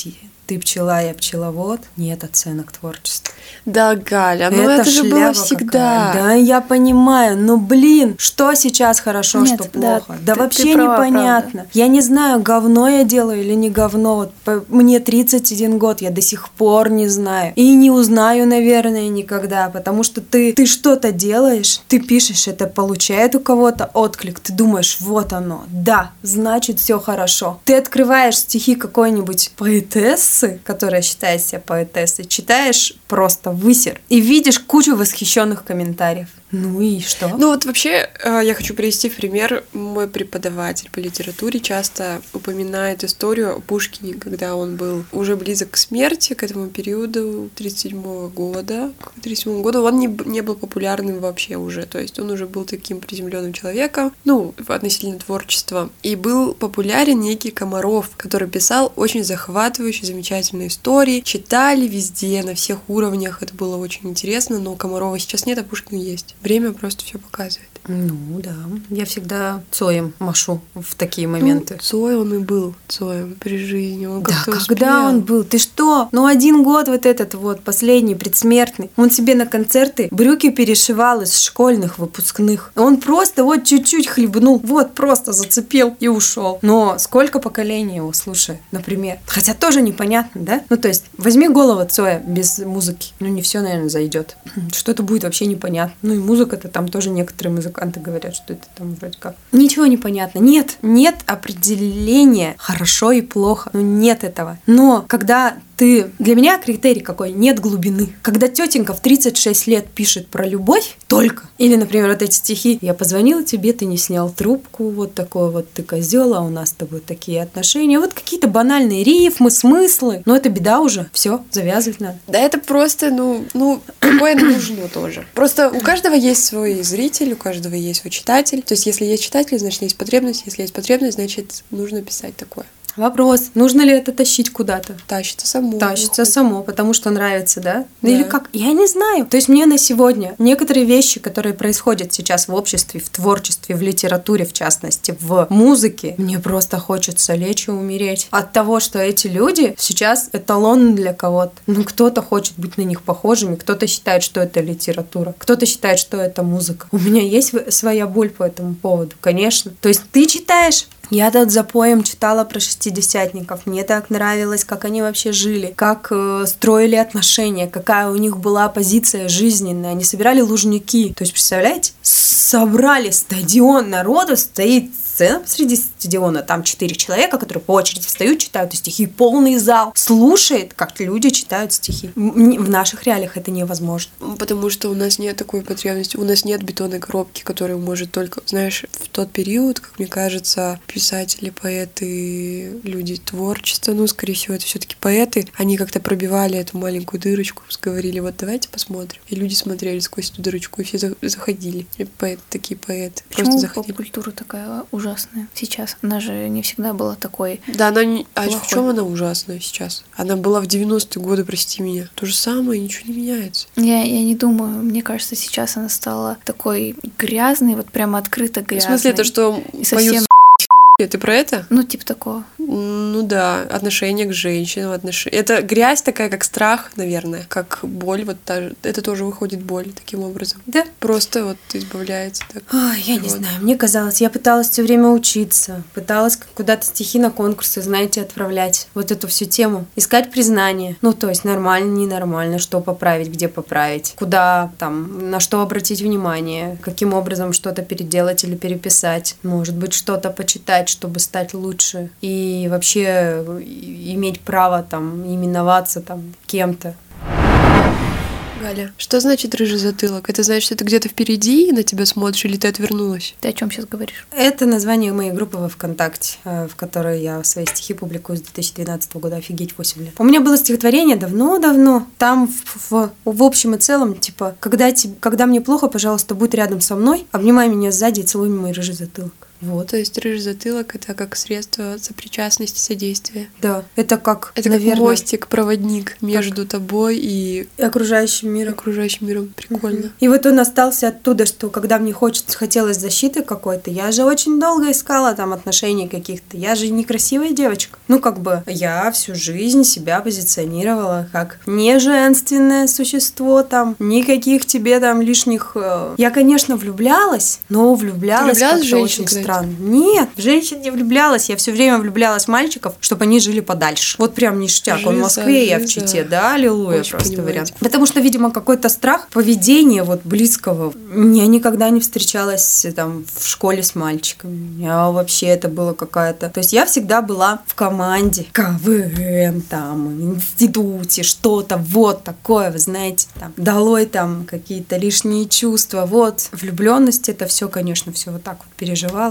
ты пчела, я пчеловод, нет оценок творчеству. Да, Галя, ну это, же было всегда. какая. Да, я понимаю, но блин, что сейчас хорошо, Нет, что да, плохо? Да, ты- вообще ты права, непонятно. Я не знаю, говно я делаю или не говно. Вот по- мне 31 год, я до сих пор не знаю. И не узнаю, наверное, никогда, потому что ты, ты что-то делаешь, ты пишешь, это получает у кого-то отклик, ты думаешь, вот оно, да, значит все хорошо. Ты открываешь стихи какой-нибудь поэтессы, которая считает себя поэтессой, читаешь просто высер и видишь кучу восхищенных комментариев. Ну и что? Ну вот вообще э, я хочу привести в пример. Мой преподаватель по литературе часто упоминает историю о Пушкине, когда он был уже близок к смерти, к этому периоду 37 года. К 37 году он не, не был популярным вообще уже, то есть он уже был таким приземленным человеком, ну, относительно творчества. И был популярен некий Комаров, который писал очень захватывающие, замечательные истории. Читали везде, на всех уровнях, это было очень интересно, но Комарова сейчас нет, а Пушкина есть. Время просто все показывает. Ну да, я всегда Цоем машу в такие моменты. Ну, Цой он и был Цоем при жизни. Он Да, когда успел. он был? Ты что? Ну, один год вот этот вот, последний, предсмертный. Он себе на концерты брюки перешивал из школьных выпускных. Он просто вот чуть-чуть хлебнул, вот просто зацепил и ушел. Но сколько поколений его слушает, например? Хотя тоже непонятно, да? Ну, то есть, возьми голову Цоя без музыки. Ну, не все, наверное, зайдет. Что-то будет вообще непонятно. Ну, и музыка-то там тоже некоторые музыканты говорят, что это там вроде как. Ничего не понятно. Нет, нет определения хорошо и плохо. Ну, нет этого. Но когда ты... Для меня критерий какой? Нет глубины. Когда тетенька в 36 лет пишет про любовь только, или, например, вот эти стихи «Я позвонила тебе, ты не снял трубку, вот такой вот ты козел, а у нас с тобой такие отношения». Вот какие-то банальные рифмы, смыслы. Но это беда уже. Все, завязывать надо. Да это просто, ну, ну, такое нужно тоже. Просто у каждого есть свой зритель, у каждого есть свой читатель. То есть, если есть читатель, значит, есть потребность. Если есть потребность, значит, нужно писать такое. Вопрос, нужно ли это тащить куда-то? Тащится само. Тащится само, потому что нравится, да? Да. Или как? Я не знаю. То есть мне на сегодня некоторые вещи, которые происходят сейчас в обществе, в творчестве, в литературе, в частности, в музыке, мне просто хочется лечь и умереть. От того, что эти люди сейчас эталон для кого-то. Ну, кто-то хочет быть на них похожими, кто-то считает, что это литература, кто-то считает, что это музыка. У меня есть своя боль по этому поводу, конечно. То есть ты читаешь я тут за поем читала про шестидесятников. Мне так нравилось, как они вообще жили, как э, строили отношения, какая у них была позиция жизненная. Они собирали лужники. То есть, представляете, собрали стадион народу, стоит сцена посреди стадиона, там четыре человека, которые по очереди встают, читают стихи, полный зал слушает, как люди читают стихи. В наших реалиях это невозможно. Потому что у нас нет такой потребности, у нас нет бетонной коробки, которая может только, знаешь, в тот период, как мне кажется, писатели, поэты, люди творчества, ну, скорее всего, это все-таки поэты, они как-то пробивали эту маленькую дырочку, говорили, вот давайте посмотрим. И люди смотрели сквозь эту дырочку, и все за- заходили. И поэты, такие поэты, Почему просто заходили. поп-культура такая ужасная сейчас? Она же не всегда была такой. Да, она не... А в чем она ужасная сейчас? Она была в 90-е годы, прости меня. То же самое, ничего не меняется. Я, я не думаю, мне кажется, сейчас она стала такой грязной, вот прямо открыто В грязной. смысле, то, что И поют совсем, ты про это? ну, типа такого. Ну да, отношение к женщинам, отношение. Это грязь такая, как страх, наверное, как боль. Вот та это тоже выходит боль таким образом. Да? Просто вот избавляется так. Ой, я не Вот. знаю, мне казалось, я пыталась все время учиться, пыталась куда-то стихи на конкурсы, знаете, отправлять, вот эту всю тему, искать признание. Ну, то есть нормально, ненормально, что поправить, где поправить, куда там, на что обратить внимание, каким образом что-то переделать или переписать, может быть, что-то почитать, чтобы стать лучше и вообще и- иметь право там именоваться там кем-то. Галя, что значит рыжий затылок? Это значит, что ты где-то впереди и на тебя смотришь, или ты отвернулась? Ты о чем сейчас говоришь? Это название моей группы во ВКонтакте, э, в которой я свои стихи публикую с 2012 года. Офигеть, 8 лет. У меня было стихотворение давно-давно. Там в, в- в общем и целом, типа, когда, те- когда мне плохо, пожалуйста, будь рядом со мной, обнимай меня сзади и целуй мой рыжий затылок. Вот. То есть рыжий затылок это как средство сопричастности, содействия. Да, это как, Это наверное, как мостик, проводник между тобой и окружающим миром. окружающим миром. Прикольно. И вот он остался оттуда, что когда мне хочется, хотелось защиты какой-то, я же очень долго искала там отношений каких-то. Я же некрасивая девочка. Ну, как бы, я всю жизнь себя позиционировала как не женственное существо там, никаких тебе там лишних... э, Я, конечно, влюблялась, но влюблялась, влюблялась как-то очень кстати? Странно. Нет, в женщин не влюблялась. Я все время влюблялась в мальчиков, чтобы они жили подальше. Вот прям ништяк. Он в Жиза, Москве, я в жиза. Чите, да, аллилуйя Очень просто понимаю вариант. Потому что, видимо, какой-то страх поведения вот близкого. Я никогда не встречалась там в школе с мальчиками. Я вообще это было какая-то... То есть я всегда была в команде КВН, там, институте, что-то вот такое, вы знаете, там, долой там какие-то лишние чувства. Вот, влюбленность это все, конечно, все вот так вот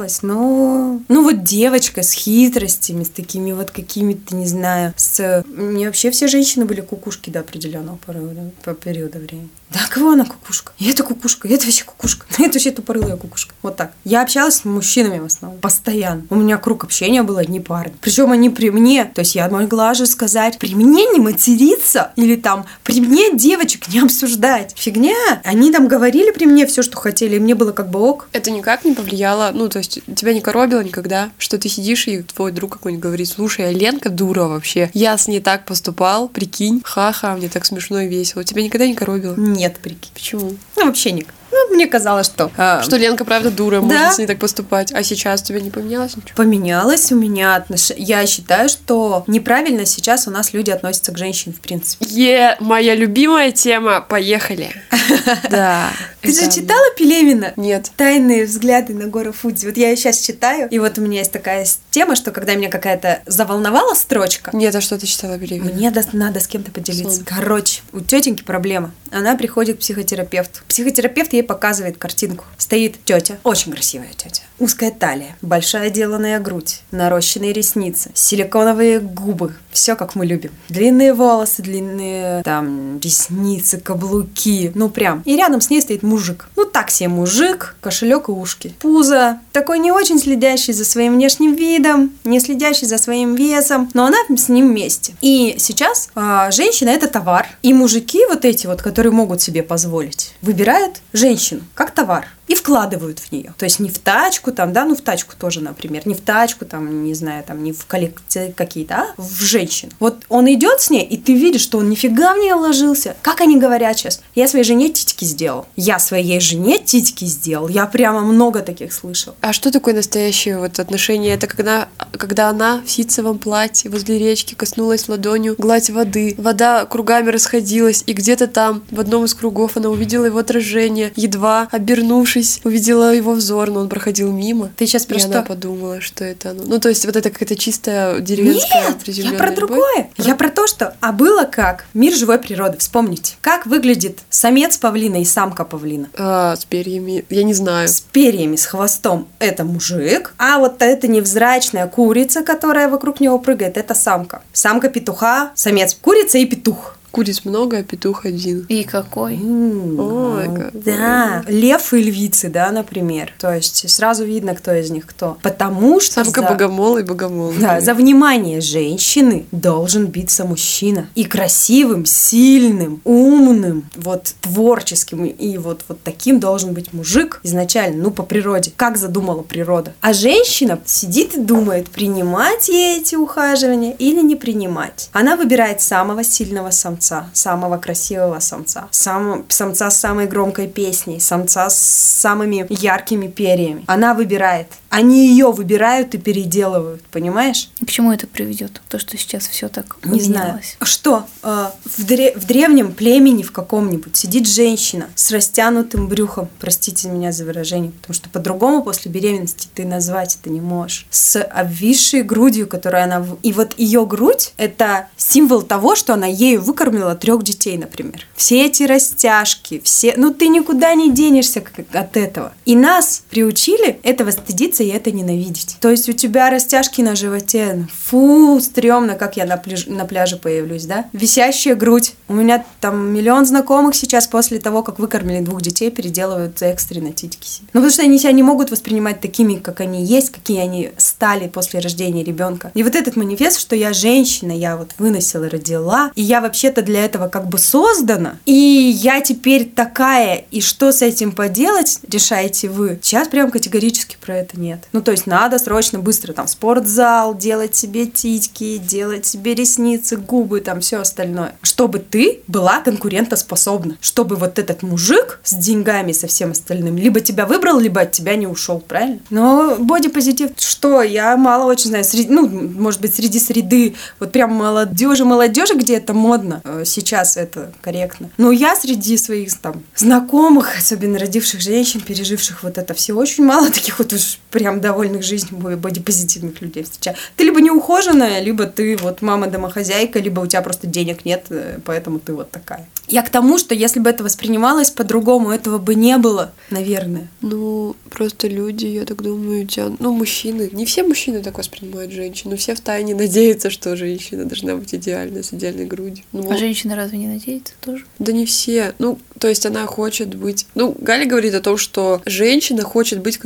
переживалось. Но, ну вот девочка с хитростями, с такими вот какими-то, не знаю, с... Мне вообще все женщины были кукушки до определенного периода, по периода времени. Да, кого она кукушка? И это кукушка, и это вообще кукушка. Это вообще тупорылая кукушка. Вот так. Я общалась с мужчинами в основном. Постоянно. У меня круг общения был одни парни. Причем они при мне. То есть я могла же сказать, при мне не материться. Или там, при мне девочек не обсуждать. Фигня. Они там говорили при мне все, что хотели. И мне было как бы ок. Это никак не повлияло, ну, то есть тебя не коробило никогда, что ты сидишь и твой друг какой-нибудь говорит, слушай, а Ленка дура вообще. Я с ней так поступал, прикинь, ха-ха, мне так смешно и весело. Тебя никогда не коробило? Нет, прикинь. Почему? Ну, вообще никак. Ну, мне казалось, что... а, Что Ленка правда дура, Да. может с ней так поступать. А сейчас у тебя не поменялось ничего? Поменялось у меня отношение. Я считаю, что неправильно сейчас у нас люди относятся к женщине, в принципе. Е, моя любимая тема, поехали. Да. Ты же читала Пелевина? Нет. Тайные взгляды на гору Фудзи. Вот я ее сейчас читаю, и вот у меня есть такая тема, что когда меня какая-то заволновала строчка, Нет, а что ты читала, Белевина? мне надо с кем-то поделиться. Короче, у тетеньки проблема. Она приходит к психотерапевту. Психотерапевт ей показывает картинку. Стоит тетя, очень красивая тетя. Узкая талия, большая деланная грудь, нарощенные ресницы, силиконовые губы. Все как мы любим. Длинные волосы, длинные там ресницы, каблуки. Ну прям. И рядом с ней стоит мужик. Ну так себе мужик, кошелек и ушки. Пузо. Такой не очень следящий за своим внешним видом, не следящий за своим весом, но она с ним вместе. И сейчас а, женщина это товар. И мужики вот эти вот, которые могут себе позволить, выбирают женщину как товар и вкладывают в нее. То есть не в тачку там, да, ну в тачку тоже, например, не в тачку там, не знаю, там, не в коллекции какие-то, а в женщину. Вот он идет с ней, и ты видишь, что он нифига в нее вложился. Как они говорят сейчас? Я своей жене титьки сделал. Я своей жене титьки сделал. Я прямо много таких слышал. А что такое настоящее вот отношение? Это когда, когда она в ситцевом платье возле речки коснулась ладонью гладь воды, вода кругами расходилась, и где-то там, в одном из кругов, она увидела его отражение, едва обернувшись, увидела его взор, но он проходил мимо. Ты сейчас про и она подумала, что это оно. Ну, то есть вот это какая-то чистая деревенская Нет, я про любовь. другое. Я про то, что а было как мир живой природы. Вспомните, как выглядит самец павлина и самка павлина. А, с перьями. Я не знаю. С перьями, с хвостом это мужик, а вот эта невзрачная курица, которая вокруг него прыгает, это самка. Самка петуха, самец курица и петух. Куриц много, а петух один. И какой? Ой, какой. Да, лев и львицы, да, например. То есть сразу видно, кто из них кто. Потому что Самка за- богомол и богомол. Да, за внимание женщины должен биться мужчина. И красивым, сильным, умным, вот творческим. И вот, вот таким должен быть мужик изначально, ну, по природе. Как задумала природа. А женщина сидит и думает, принимать ей эти ухаживания или не принимать. Она выбирает самого сильного самца, самого красивого самца, сам, самца с самой громкой песней, самца с самыми яркими перьями. Она выбирает. Они ее выбирают и переделывают, понимаешь? К чему это приведет? То, что сейчас все так Не знаю. поменялось. Что? э, в, дре- в древнем племени в каком-нибудь сидит женщина с растянутым брюхом, простите меня за выражение, потому что по-другому после беременности ты назвать это не можешь, с обвисшей грудью, которую она... И вот ее грудь – это символ того, что она ею выкормила трех детей, например. Все эти растяжки, все... Ну, ты никуда не денешься от этого. И нас приучили этого стыдиться и это ненавидеть. То есть у тебя растяжки на животе, фу, стрёмно, как я на, пляж, на пляже появлюсь, да? Висящая грудь. У меня там миллион знакомых сейчас после того, как выкормили двух детей, переделывают экстренно титьки себе. Ну, потому что они себя не могут воспринимать такими, как они есть, какие они стали после рождения ребенка. И вот этот манифест, что я женщина, я вот выносила, родила, и я вообще-то для этого как бы создана, и я теперь такая, и что с этим поделать, решаете вы. Сейчас прям категорически про это нет. Ну, то есть надо срочно, быстро там спортзал, делать себе титьки, делать себе ресницы, губы, там все остальное. Чтобы ты была конкурентоспособна. Чтобы вот этот мужик с деньгами, со всем остальным, либо тебя выбрал, либо от тебя не ушел, правильно? Но бодипозитив, что? Я мало очень знаю. Среди, ну, может быть, среди среды вот прям молодежи, молодежи, где это модно. Э, сейчас это корректно. Но я среди своих там знакомых, особенно родивших женщин, переживших вот это все, очень мало таких вот уж прям довольных жизнью бодипозитивных людей встречаю. Ты либо неухоженная, либо ты вот мама-домохозяйка, либо у тебя просто денег нет, э, поэтому ты вот такая. Я к тому, что если бы это воспринималось по-другому, этого бы не было, наверное. Ну, просто люди, я так думаю, тян... ну, мужчины, не все мужчины так воспринимают женщин, но все втайне надеются, что женщина должна быть идеальной, с идеальной грудью. Ну, А женщина разве не надеется тоже? Да не все. Ну, то есть она хочет быть... Ну, Галя говорит о том, что женщина хочет быть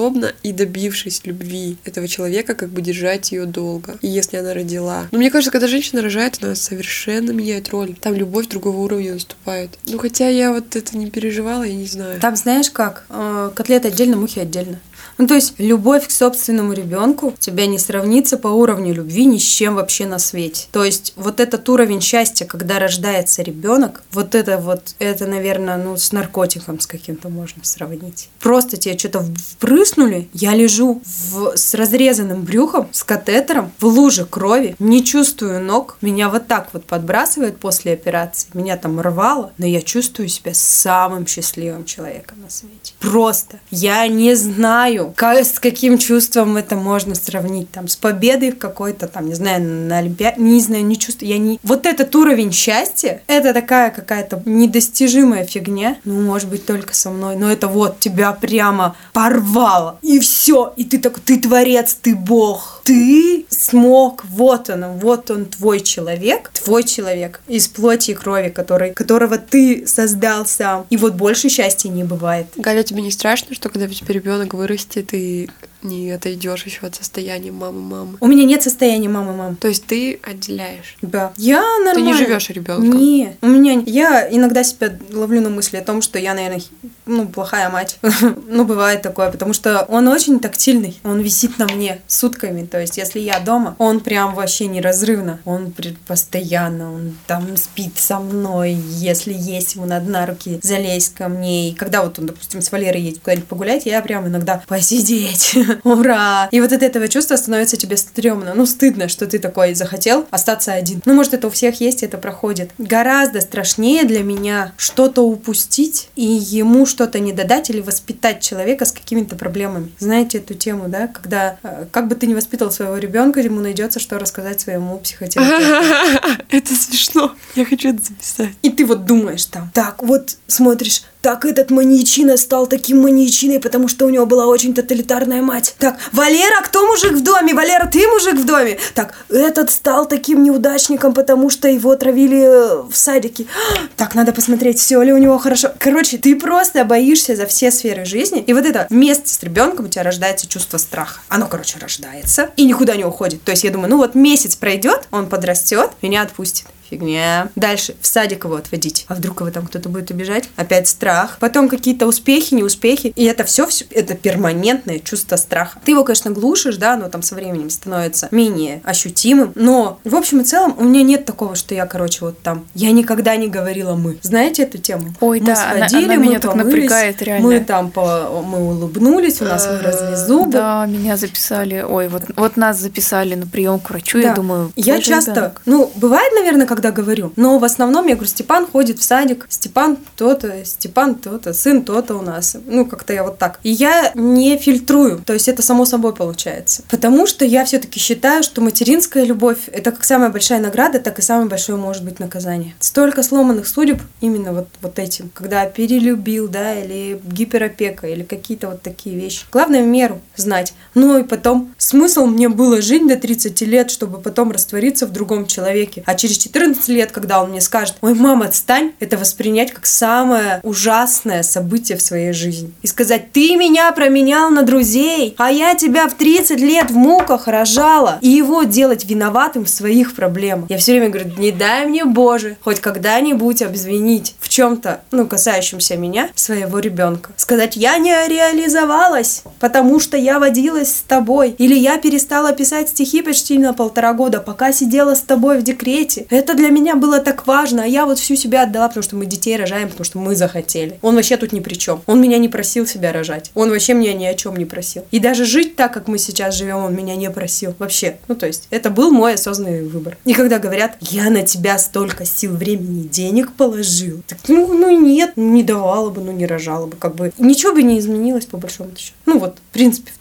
конкурентоспособна и, добившись любви этого человека, как бы держать ее долго. И если она родила... Ну, мне кажется, когда женщина рожает, она совершенно меняет роль. Там любовь другого уровня наступает. Ну, хотя я вот это не переживала, я не знаю. Там знаешь как? Э, Котлеты отдельно, мухи отдельно. Ну, то есть любовь к собственному ребенку тебя не сравнится по уровню любви ни с чем вообще на свете. То есть вот этот уровень счастья, когда рождается ребенок, вот это вот, это, наверное, ну, с наркотиком с каким-то можно сравнить. Просто тебе что-то впрыснули, я лежу в, с разрезанным брюхом, с катетером, в луже крови, не чувствую ног, меня вот так вот подбрасывает после операции, меня там рвало, но я чувствую себя самым счастливым человеком на свете. Просто. Я не знаю, ка- с каким чувством это можно сравнить, там, с победой в какой-то, там, не знаю, на Олимпиаде, не знаю, не чувствую, я не... Вот этот уровень счастья, это такая какая-то недостижимая фигня, ну, может быть, только со мной, но это вот тебя прямо порвало, и все, и ты такой, ты творец, ты бог, ты смог, вот он, вот он твой человек, твой человек из плоти и крови, который, которого ты создал сам, и вот больше счастья не бывает. Галя, тебе не страшно, что когда у тебя ребенок вырастет и не отойдешь еще от состояния мамы-мамы? У меня нет состояния мамы-мам. То есть ты отделяешь. Да. Я нормально. Ты не живешь ребенком. Не, у меня... Я иногда себя ловлю на мысли о том, что я, наверное, ну, плохая мать. ну, бывает такое, потому что он очень тактильный. Он висит на мне сутками. То есть, если я дома, он прям вообще неразрывно. Он постоянно, он там спит со мной. Если есть ему надо на руки, залезть ко мне. И когда вот он, допустим, с Валерой едет куда-нибудь погулять, я прям иногда посидеть. Ура! И вот от этого чувства становится тебе стрёмно. Ну, стыдно, что ты такой захотел остаться один. Ну, может, это у всех есть, это проходит. Гораздо страшнее для меня что-то упустить и ему что-то не додать или воспитать человека с какими-то проблемами. Знаете эту тему, да? Когда э, как бы ты не воспитал своего ребенка, ему найдется, что рассказать своему психотерапевту. Это смешно. Я хочу это записать. И ты вот думаешь там, так, вот смотришь, так этот маньячина стал таким маньячиной, потому что у него была очень тоталитарная мать. Так, Валера, кто мужик в доме? Валера, ты мужик в доме? Так, этот стал таким неудачником, потому что его травили э, в садике. Так, надо посмотреть, все ли у него хорошо. Короче, ты просто боишься за все сферы жизни. И вот это вместе с ребенком у тебя рождается чувство страха. Оно, короче, рождается и никуда не уходит. То есть я думаю, ну вот месяц пройдет, он подрастет, меня отпустит. Фигня. Дальше в садик его отводить. А вдруг его там кто-то будет обижать? Опять страх. Потом какие-то успехи, неуспехи. И это все, это перманентное чувство страха. Ты его, конечно, глушишь, да, но там со временем становится менее ощутимым. Но в общем и целом у меня нет такого, что я, короче, вот там. Я никогда не говорила мы. Знаете эту тему? Ой, мы да, она- сходили, она мы меня так помылись, напрягает, реально. Мы там по, мы улыбнулись, у нас выросли Э, зубы. Да, меня записали. Ой, вот, вот нас записали на прием к врачу. Я Да. думаю, Я твой же часто, ребенок. ну, бывает, наверное, когда говорю, но в основном я говорю, Степан ходит в садик, Степан то-то, Степан то-то, сын то-то у нас. Ну, как-то я вот так. И я не фильтрую, то есть это само собой получается. Потому что я все-таки считаю, что материнская любовь – это как самая большая награда, так и самое большое может быть наказание. Столько сломанных судеб именно вот, вот этим, когда перелюбил, да, или гиперопека, или какие-то вот такие вещи. Главное в меру. Знать. Ну и потом, смысл мне было жить до 30 лет, чтобы потом раствориться в другом человеке. А через 14 лет, когда он мне скажет, ой, мама, отстань, это воспринять как самое ужасное событие в своей жизни. И сказать, ты меня променял на друзей, а я тебя в 30 лет в муках рожала. И его делать виноватым в своих проблемах. Я все время говорю, не дай мне, Боже, хоть когда-нибудь обвинить в чем-то, ну, касающемся меня, своего ребенка. Сказать, я не реализовалась, потому что я водилась с тобой. Или я перестала писать стихи почти на полтора года, пока сидела с тобой в декрете. Это для меня было так важно, а я вот всю себя отдала, потому что мы детей рожаем, потому что мы захотели. Он вообще тут ни при чем. Он меня не просил себя рожать. Он вообще меня ни о чем не просил. И даже жить так, как мы сейчас живем, он меня не просил. Вообще. Ну, то есть, это был мой осознанный выбор. И когда говорят, я на тебя столько сил, времени, денег положил, так, ну, ну нет, не давала бы, ну не рожала бы, как бы ничего бы не изменилось по большому счету. Ну вот, в принципе, в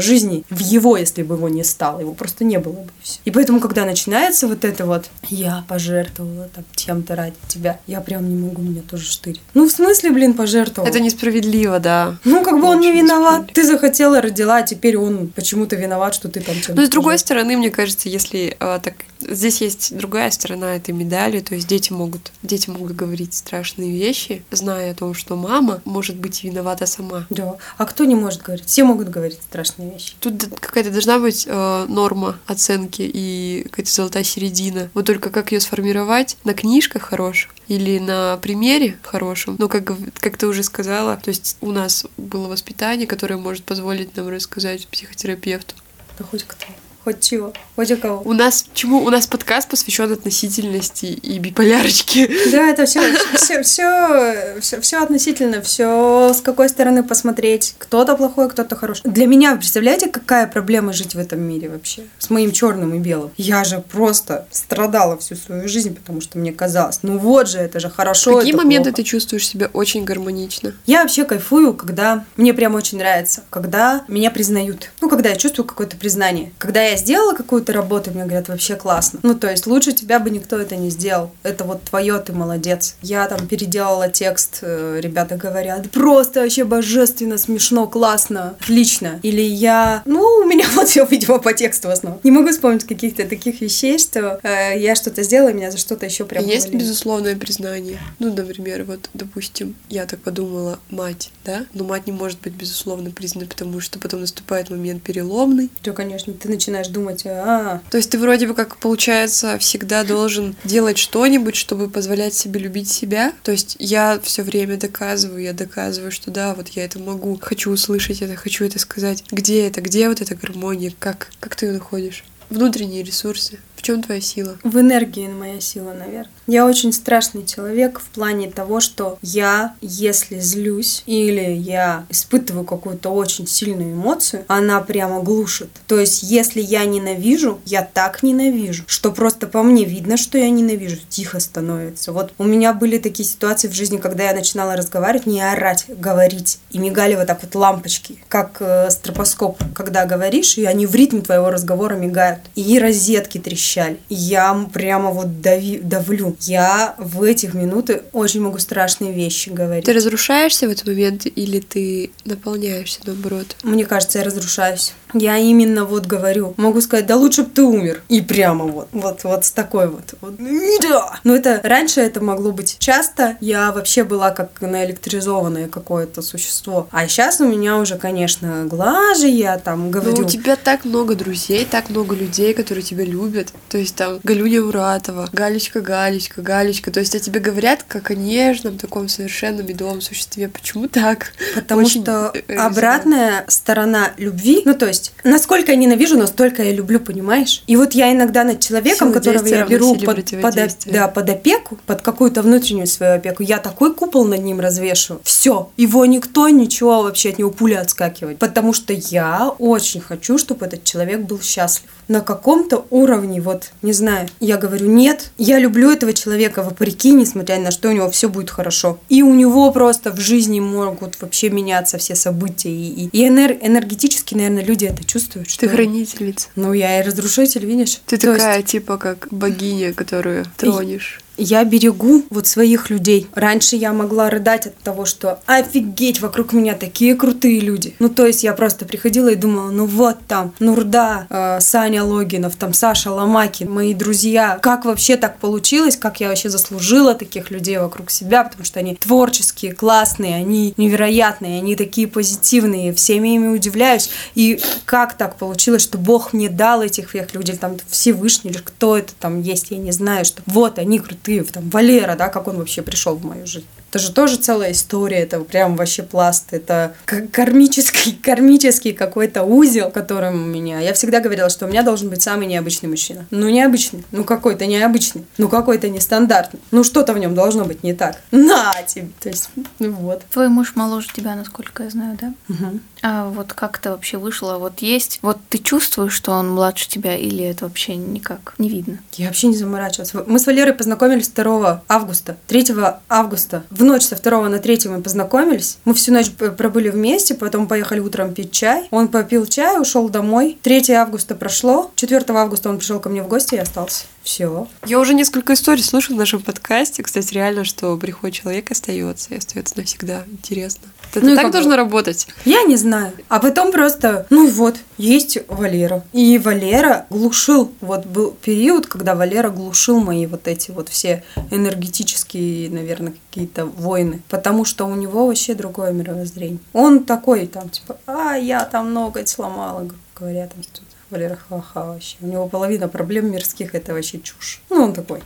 жизни, в его, если бы его не стало, его просто не было бы. И, все. и поэтому, когда начинается вот это вот, я пожертвовала там чем-то ради тебя, я прям не могу, меня тоже штырить. Ну, в смысле, блин, пожертвовал? Это несправедливо, да. Ну, как бы он не виноват. Ты захотела, родила, а теперь он почему-то виноват, что ты там чем-то... Но с другой пожертвовала. стороны, мне кажется, если а, так здесь есть другая сторона этой медали, то есть дети могут дети могут говорить страшные вещи, зная о том, что мама может быть виновата сама. Да. А кто не может говорить? Все могут говорить страшные вещи. Тут какая-то должна быть э, норма оценки и какая-то золотая середина. Вот только как ее сформировать на книжках хороших или на примере хорошем. Но как, гов- как ты уже сказала, то есть у нас было воспитание, которое может позволить нам рассказать психотерапевту. Да хоть кто. Хоть чего. Хоть у кого. У нас чему? У нас подкаст посвящен относительности и биполярочке. Да, это все, все, все, все, относительно, все с какой стороны посмотреть. Кто-то плохой, кто-то хороший. Для меня, представляете, какая проблема жить в этом мире вообще? С моим черным и белым. Я же просто страдала всю свою жизнь, потому что мне казалось, ну вот же, это же хорошо. В какие моменты плохо. ты чувствуешь себя очень гармонично? Я вообще кайфую, когда мне прям очень нравится, когда меня признают. Ну, когда я чувствую какое-то признание. Когда я сделала какую-то работу, мне говорят, вообще классно. Ну, то есть лучше тебя бы никто это не сделал. Это вот твое, ты молодец. Я там переделала текст, э, ребята говорят, просто вообще божественно, смешно, классно, отлично. Или я, ну, у меня вот все, видимо, по тексту в основном. Не могу вспомнить каких-то таких вещей, что э, я что-то сделала, меня за что-то еще прям Есть хвалили. безусловное признание. Ну, например, вот, допустим, я так подумала, мать, да? Но мать не может быть безусловно признана, потому что потом наступает момент переломный. Да, конечно, ты начинаешь думать, а, То есть ты вроде бы как, получается, всегда должен делать что-нибудь, чтобы позволять себе любить себя. То есть я все время доказываю, я доказываю, что да, вот я это могу, хочу услышать это, хочу это сказать. Где это? Где вот эта гармония? Как, как ты ее находишь? Внутренние ресурсы. В чем твоя сила? В энергии моя сила, наверное. Я очень страшный человек в плане того, что я, если злюсь или я испытываю какую-то очень сильную эмоцию, она прямо глушит. То есть, если я ненавижу, я так ненавижу, что просто по мне видно, что я ненавижу, тихо становится. Вот у меня были такие ситуации в жизни, когда я начинала разговаривать, не орать, говорить, и мигали вот так вот лампочки, как э, стробоскоп, когда говоришь, и они в ритме твоего разговора мигают, и розетки трещат трещали. Я прямо вот дави, давлю. Я в этих минуты очень могу страшные вещи говорить. Ты разрушаешься в этот момент или ты наполняешься наоборот? Мне кажется, я разрушаюсь. Я именно вот говорю, могу сказать, да лучше бы ты умер. И прямо вот, вот, вот с такой вот. вот. Да. Но это раньше это могло быть часто. Я вообще была как наэлектризованное какое-то существо. А сейчас у меня уже, конечно, глажи, я там Но говорю. у тебя так много друзей, так много людей, которые тебя любят. То есть там Галюня Муратова, Галечка, Галечка, Галечка. То есть о тебе говорят как о нежном, таком совершенно медовом существе. Почему так? Потому Очень, что э, обратная сторона любви, ну то есть, насколько я ненавижу, настолько я люблю, понимаешь? И вот я иногда над человеком, Сила которого я беру под, под, да, под опеку, под какую-то внутреннюю свою опеку, я такой купол над ним развешиваю. Все, его никто ничего вообще от него пуля отскакивать. Потому что я очень хочу, чтобы этот человек был счастлив. На каком-то уровне, вот, не знаю, я говорю, нет, я люблю этого человека вопреки, несмотря на что у него все будет хорошо. И у него просто в жизни могут вообще меняться все события. И, и, энер- энергетически, наверное, люди это чувствуют. Что... Ты хранительница. Ну, я и разрушитель, видишь? Ты То есть- такая, типа, как богиня, которую тронешь. Я берегу вот своих людей. Раньше я могла рыдать от того, что офигеть, вокруг меня такие крутые люди. Ну, то есть я просто приходила и думала, ну вот там, Нурда, э, Саня Логинов, там Саша Ломакин, мои друзья. Как вообще так получилось, как я вообще заслужила таких людей вокруг себя, потому что они творческие, классные, они невероятные, они такие позитивные, всеми ими удивляюсь. И как так получилось, что Бог мне дал этих всех людей, там Всевышний, или кто это там есть, я не знаю, что вот они крутые, там Валера, да, как он вообще пришел в мою жизнь. Это же тоже целая история, это прям вообще пласт, это кармический, кармический какой-то узел, которым у меня. Я всегда говорила, что у меня должен быть самый необычный мужчина. Ну, необычный, ну какой-то необычный, ну какой-то нестандартный. Ну, что-то в нем должно быть не так. На тебе! То есть, ну вот. Твой муж моложе тебя, насколько я знаю, да? Угу. А вот как это вообще вышло? Вот есть, вот ты чувствуешь, что он младше тебя, или это вообще никак не видно? Я вообще не заморачивалась. Мы с Валерой познакомились 2 августа. 3 августа в ночь со 2 на 3 мы познакомились. Мы всю ночь пробыли вместе, потом поехали утром пить чай. Он попил чай, ушел домой. 3 августа прошло. 4 августа он пришел ко мне в гости и остался. Все. Я уже несколько историй слышала в нашем подкасте. Кстати, реально, что приходит человек, остается и остается навсегда. Интересно. Это ну так должно бы... работать? Я не знаю. А потом просто, ну вот, есть Валера. И Валера глушил. Вот был период, когда Валера глушил мои вот эти вот все энергетические, наверное, какие-то войны. Потому что у него вообще другое мировоззрение. Он такой там, типа, а, я там ноготь сломала, говорят там что-то. Валера ха-ха вообще. У него половина проблем мирских это вообще чушь. Ну, он такой,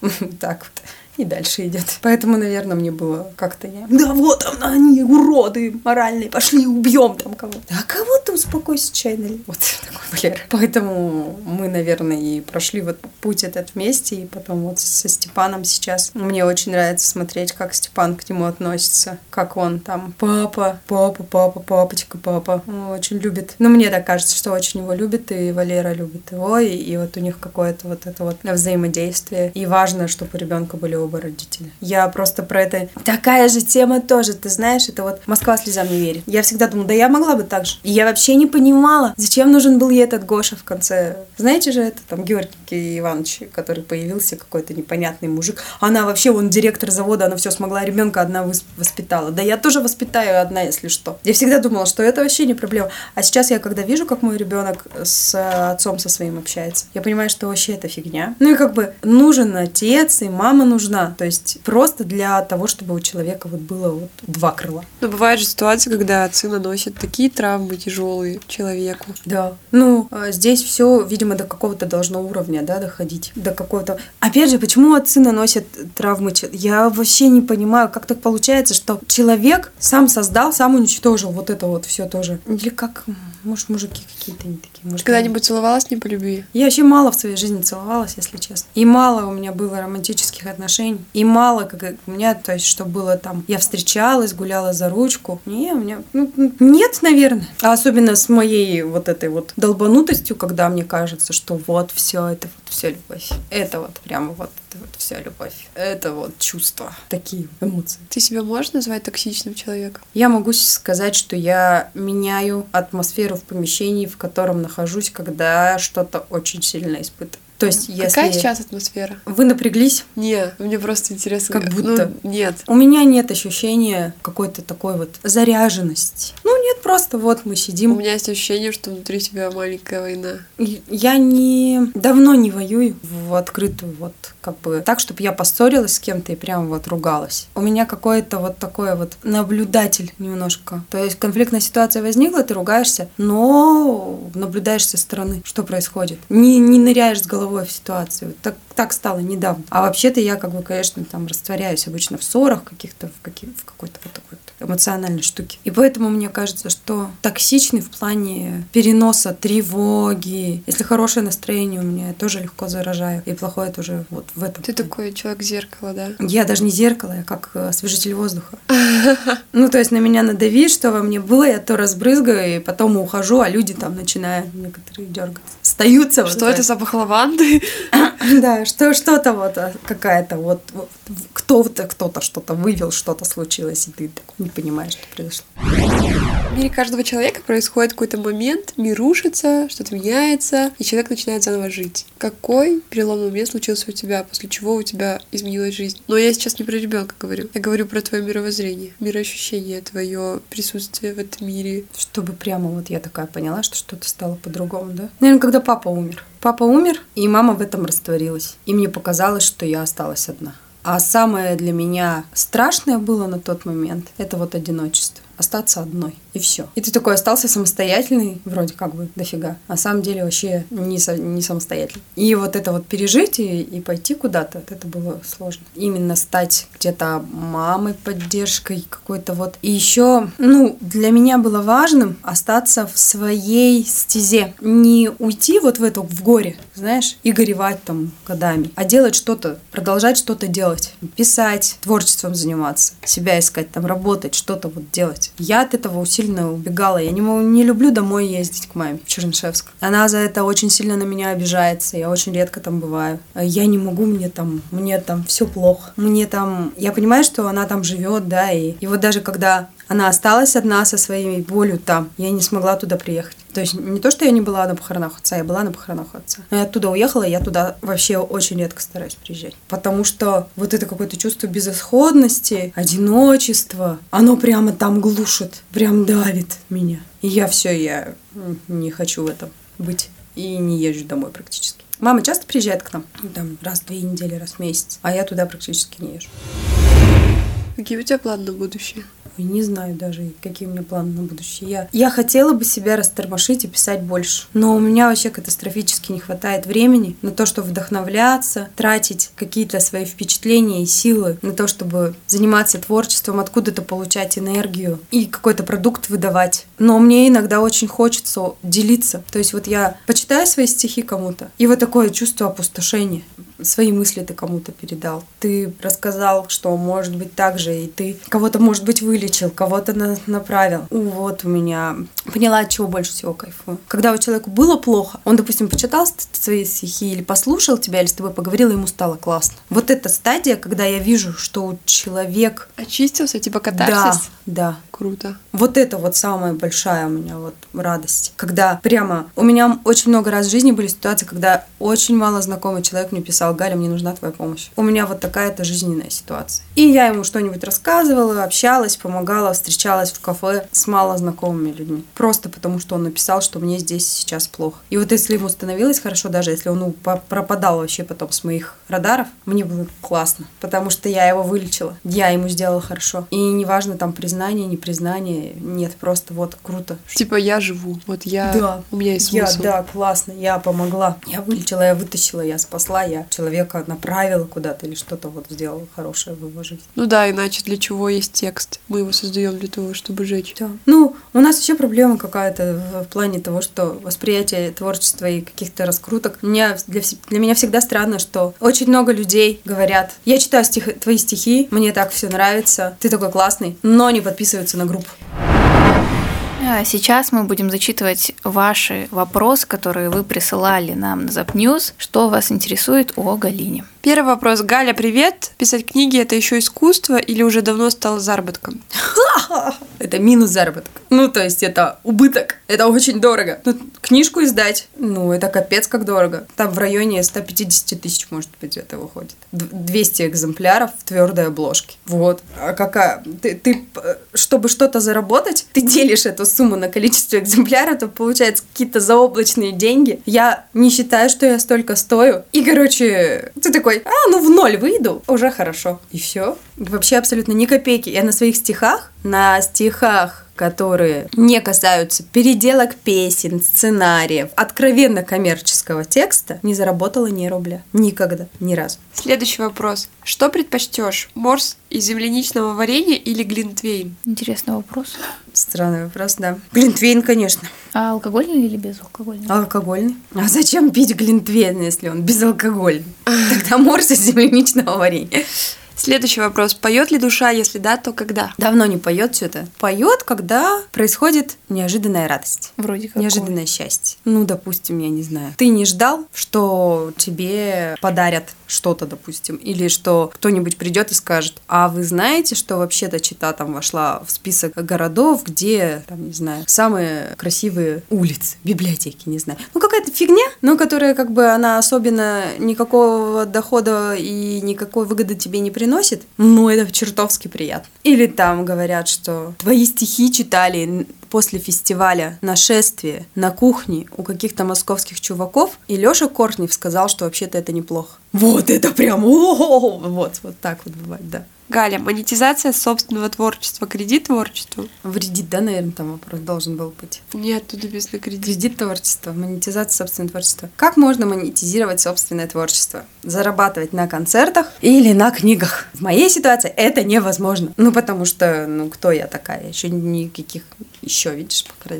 так вот и дальше идет. Поэтому, наверное, мне было как-то я. Да вот там они уроды моральные, пошли убьем там кого-то. А кого ты успокойся, чай налей. Вот такой Валера. Поэтому мы, наверное, и прошли вот путь этот вместе, и потом вот со Степаном сейчас. Мне очень нравится смотреть, как Степан к нему относится, как он там папа, папа, папа, папочка, папа. Он очень любит. Ну, мне так кажется, что очень его любит, и Валера любит его, и, и вот у них какое-то вот это вот взаимодействие. И важно, чтобы у ребенка были оба родителя. Я просто про это... Такая же тема тоже, ты знаешь, это вот Москва слезам не верит. Я всегда думала, да я могла бы так же. И я вообще не понимала, зачем нужен был ей этот Гоша в конце. Знаете же, это там Георгий Иванович, который появился, какой-то непонятный мужик. Она вообще, он директор завода, она все смогла, ребенка одна воспитала. Да я тоже воспитаю одна, если что. Я всегда думала, что это вообще не проблема. А сейчас я, когда вижу, как мой ребенок с отцом со своим общается, я понимаю, что вообще это фигня. Ну и как бы нужен отец, и мама нужна, нужна. То есть просто для того, чтобы у человека вот было вот два крыла. Но бывает же ситуация, когда отцы наносят такие травмы тяжелые человеку. Да. Ну, а здесь все, видимо, до какого-то должно уровня, да, доходить. До какого-то... Опять же, почему отцы наносят травмы? Я вообще не понимаю, как так получается, что человек сам создал, сам уничтожил вот это вот все тоже. Или как может, мужики какие-то не такие. Может, когда-нибудь целовалась не по любви? Я вообще мало в своей жизни целовалась, если честно. И мало у меня было романтических отношений. И мало, как у меня, то есть, что было там, я встречалась, гуляла за ручку. Не, у меня, ну, нет, наверное. А особенно с моей вот этой вот долбанутостью, когда мне кажется, что вот все, это вот все любовь. Это вот прямо вот это вот вся любовь. Это вот чувства, такие эмоции. Ты себя можешь назвать токсичным человеком? Я могу сказать, что я меняю атмосферу в помещении, в котором нахожусь, когда что-то очень сильно испытываю. То есть, если... Какая сейчас атмосфера? Вы напряглись? Не, мне просто интересно. Как будто. Ну, нет. У меня нет ощущения какой-то такой вот заряженности. Ну, нет, просто вот мы сидим. У меня есть ощущение, что внутри тебя маленькая война. Я не... Давно не воюю в открытую вот как бы так, чтобы я поссорилась с кем-то и прям вот ругалась. У меня какое-то вот такое вот наблюдатель немножко. То есть конфликтная ситуация возникла, ты ругаешься, но наблюдаешь со стороны, что происходит. Не, не ныряешь с головой в ситуацию. Так, так стало недавно. А вообще-то я как бы, конечно, там растворяюсь обычно в ссорах каких-то, в, каких, в какой-то вот такой эмоциональной штуки. И поэтому мне кажется, что токсичный в плане переноса тревоги. Если хорошее настроение у меня, я тоже легко заражаю. И плохое тоже вот в этом. Ты такой человек-зеркало, да? Я даже не зеркало, я как э, освежитель воздуха. Ну, то есть на меня надавить, что во мне было, я то разбрызгаю, и потом ухожу, а люди там начинают некоторые дергаться. Остаются. Что это запах лаванды? Да, что что-то вот а, какая-то вот кто-то кто-то что-то вывел, что-то случилось, и ты не понимаешь, что произошло. мире каждого человека происходит какой-то момент, мир рушится, что-то меняется, и человек начинает заново жить. Какой переломный момент случился у тебя, после чего у тебя изменилась жизнь? Но я сейчас не про ребенка говорю, я говорю про твое мировоззрение, мироощущение, твое присутствие в этом мире. Чтобы прямо вот я такая поняла, что что-то стало по-другому, да? Наверное, когда папа умер. Папа умер, и мама в этом растворилась. И мне показалось, что я осталась одна. А самое для меня страшное было на тот момент – это вот одиночество остаться одной. И все. И ты такой остался самостоятельный, вроде как бы дофига. А на самом деле вообще не, со, не самостоятельный. И вот это вот пережить и, и пойти куда-то, это было сложно. Именно стать где-то мамой, поддержкой какой-то вот. И еще, ну, для меня было важным остаться в своей стезе. Не уйти вот в эту, в горе, знаешь, и горевать там годами, а делать что-то, продолжать что-то делать. Писать, творчеством заниматься, себя искать, там работать, что-то вот делать есть. Я от этого усиленно убегала. Я не, не люблю домой ездить к маме в Чернышевск. Она за это очень сильно на меня обижается. Я очень редко там бываю. Я не могу, мне там, мне там все плохо. Мне там, я понимаю, что она там живет, да, и, и вот даже когда она осталась одна со своей болью там. Я не смогла туда приехать. То есть не то, что я не была на похоронах отца, я была на похоронах отца. Но я оттуда уехала, я туда вообще очень редко стараюсь приезжать. Потому что вот это какое-то чувство безысходности, одиночества, оно прямо там глушит, прям давит меня. И я все, я не хочу в этом быть. И не езжу домой практически. Мама часто приезжает к нам, там, раз в две недели, раз в месяц, а я туда практически не езжу. Какие у тебя планы на будущее? Не знаю даже, какие у меня планы на будущее. Я, я хотела бы себя растормошить и писать больше. Но у меня вообще катастрофически не хватает времени на то, чтобы вдохновляться, тратить какие-то свои впечатления и силы на то, чтобы заниматься творчеством, откуда-то получать энергию и какой-то продукт выдавать. Но мне иногда очень хочется делиться. То есть вот я почитаю свои стихи кому-то, и вот такое чувство опустошения. Свои мысли ты кому-то передал. Ты рассказал, что может быть так же, и ты кого-то, может быть, вылечил кого-то на направил. Вот у меня поняла, от чего больше всего кайфую. Когда у человека было плохо, он, допустим, почитал свои стихи или послушал тебя, или с тобой поговорил, и ему стало классно. Вот эта стадия, когда я вижу, что человек... Очистился, типа катарсис? Да, да. Круто. Вот это вот самая большая у меня вот радость. Когда прямо... У меня очень много раз в жизни были ситуации, когда очень мало знакомый человек мне писал, Галя, мне нужна твоя помощь. У меня вот такая-то жизненная ситуация. И я ему что-нибудь рассказывала, общалась, помогала, встречалась в кафе с малознакомыми людьми. Просто потому, что он написал, что мне здесь сейчас плохо. И вот если ему становилось хорошо, даже если он ну, пропадал вообще потом с моих радаров, мне было классно, потому что я его вылечила. Я ему сделала хорошо. И неважно там признание, не признание, нет, просто вот круто. Типа я живу, вот я, да, у меня есть смысл. Я, да, классно, я помогла, я вылечила, я вытащила, я спасла, я человека направила куда-то или что-то вот сделала хорошее в его жизни. Ну да, иначе для чего есть текст? Мы его создаем для того, чтобы жить. Да. Ну, у нас вообще проблема какая-то в плане того, что восприятие творчества и каких-то раскруток. Меня, для, для меня всегда странно, что очень много людей говорят, я читаю стих, твои стихи, мне так все нравится, ты такой классный, но не подписываются на группу. А сейчас мы будем зачитывать ваши вопросы, которые вы присылали нам на Запньюз. Что вас интересует о Галине? Первый вопрос. Галя, привет. Писать книги – это еще искусство или уже давно стало заработком? Это минус заработок. Ну, то есть это убыток. Это очень дорого. Ну, книжку издать, ну, это капец как дорого. Там в районе 150 тысяч, может быть, это выходит. 200 экземпляров в твердой обложке. Вот. А какая... Ты, ты чтобы что-то заработать, ты делишь эту сумму на количество экземпляров, то получается какие-то заоблачные деньги. Я не считаю, что я столько стою. И, короче, ты такой, а, ну в ноль выйду, уже хорошо. И все. Вообще абсолютно ни копейки. Я на своих стихах, на стихах которые не касаются переделок песен, сценариев, откровенно коммерческого текста, не заработала ни рубля. Никогда, ни разу. Следующий вопрос. Что предпочтешь? Морс из земляничного варенья или глинтвейн? Интересный вопрос. Странный вопрос, да. Глинтвейн, конечно. А алкогольный или безалкогольный? Алкогольный. А зачем пить глинтвейн, если он безалкогольный? Тогда морс из земляничного варенья. Следующий вопрос. Поет ли душа? Если да, то когда? Давно не поет что-то. Поет, когда происходит неожиданная радость. Вроде как. Неожиданное счастье. Ну, допустим, я не знаю. Ты не ждал, что тебе подарят что-то, допустим, или что кто-нибудь придет и скажет, а вы знаете, что вообще-то Чита там вошла в список городов, где, там, не знаю, самые красивые улицы, библиотеки, не знаю. Ну, какая-то фигня, но которая как бы она особенно никакого дохода и никакой выгоды тебе не приносит, но это чертовски приятно. Или там говорят, что твои стихи читали после фестиваля «Нашествие» на кухне у каких-то московских чуваков, и Лёша Кортнев сказал, что вообще-то это неплохо. Вот это прям, вот, вот так вот бывает, да. Галя, монетизация собственного творчества, кредит творчеству? Вредит, да, наверное, там вопрос должен был быть. Нет, тут написано кредит. Кредит творчества, монетизация собственного творчества. Как можно монетизировать собственное творчество? Зарабатывать на концертах или на книгах? В моей ситуации это невозможно. Ну, потому что, ну, кто я такая? Еще никаких, еще, видишь, пока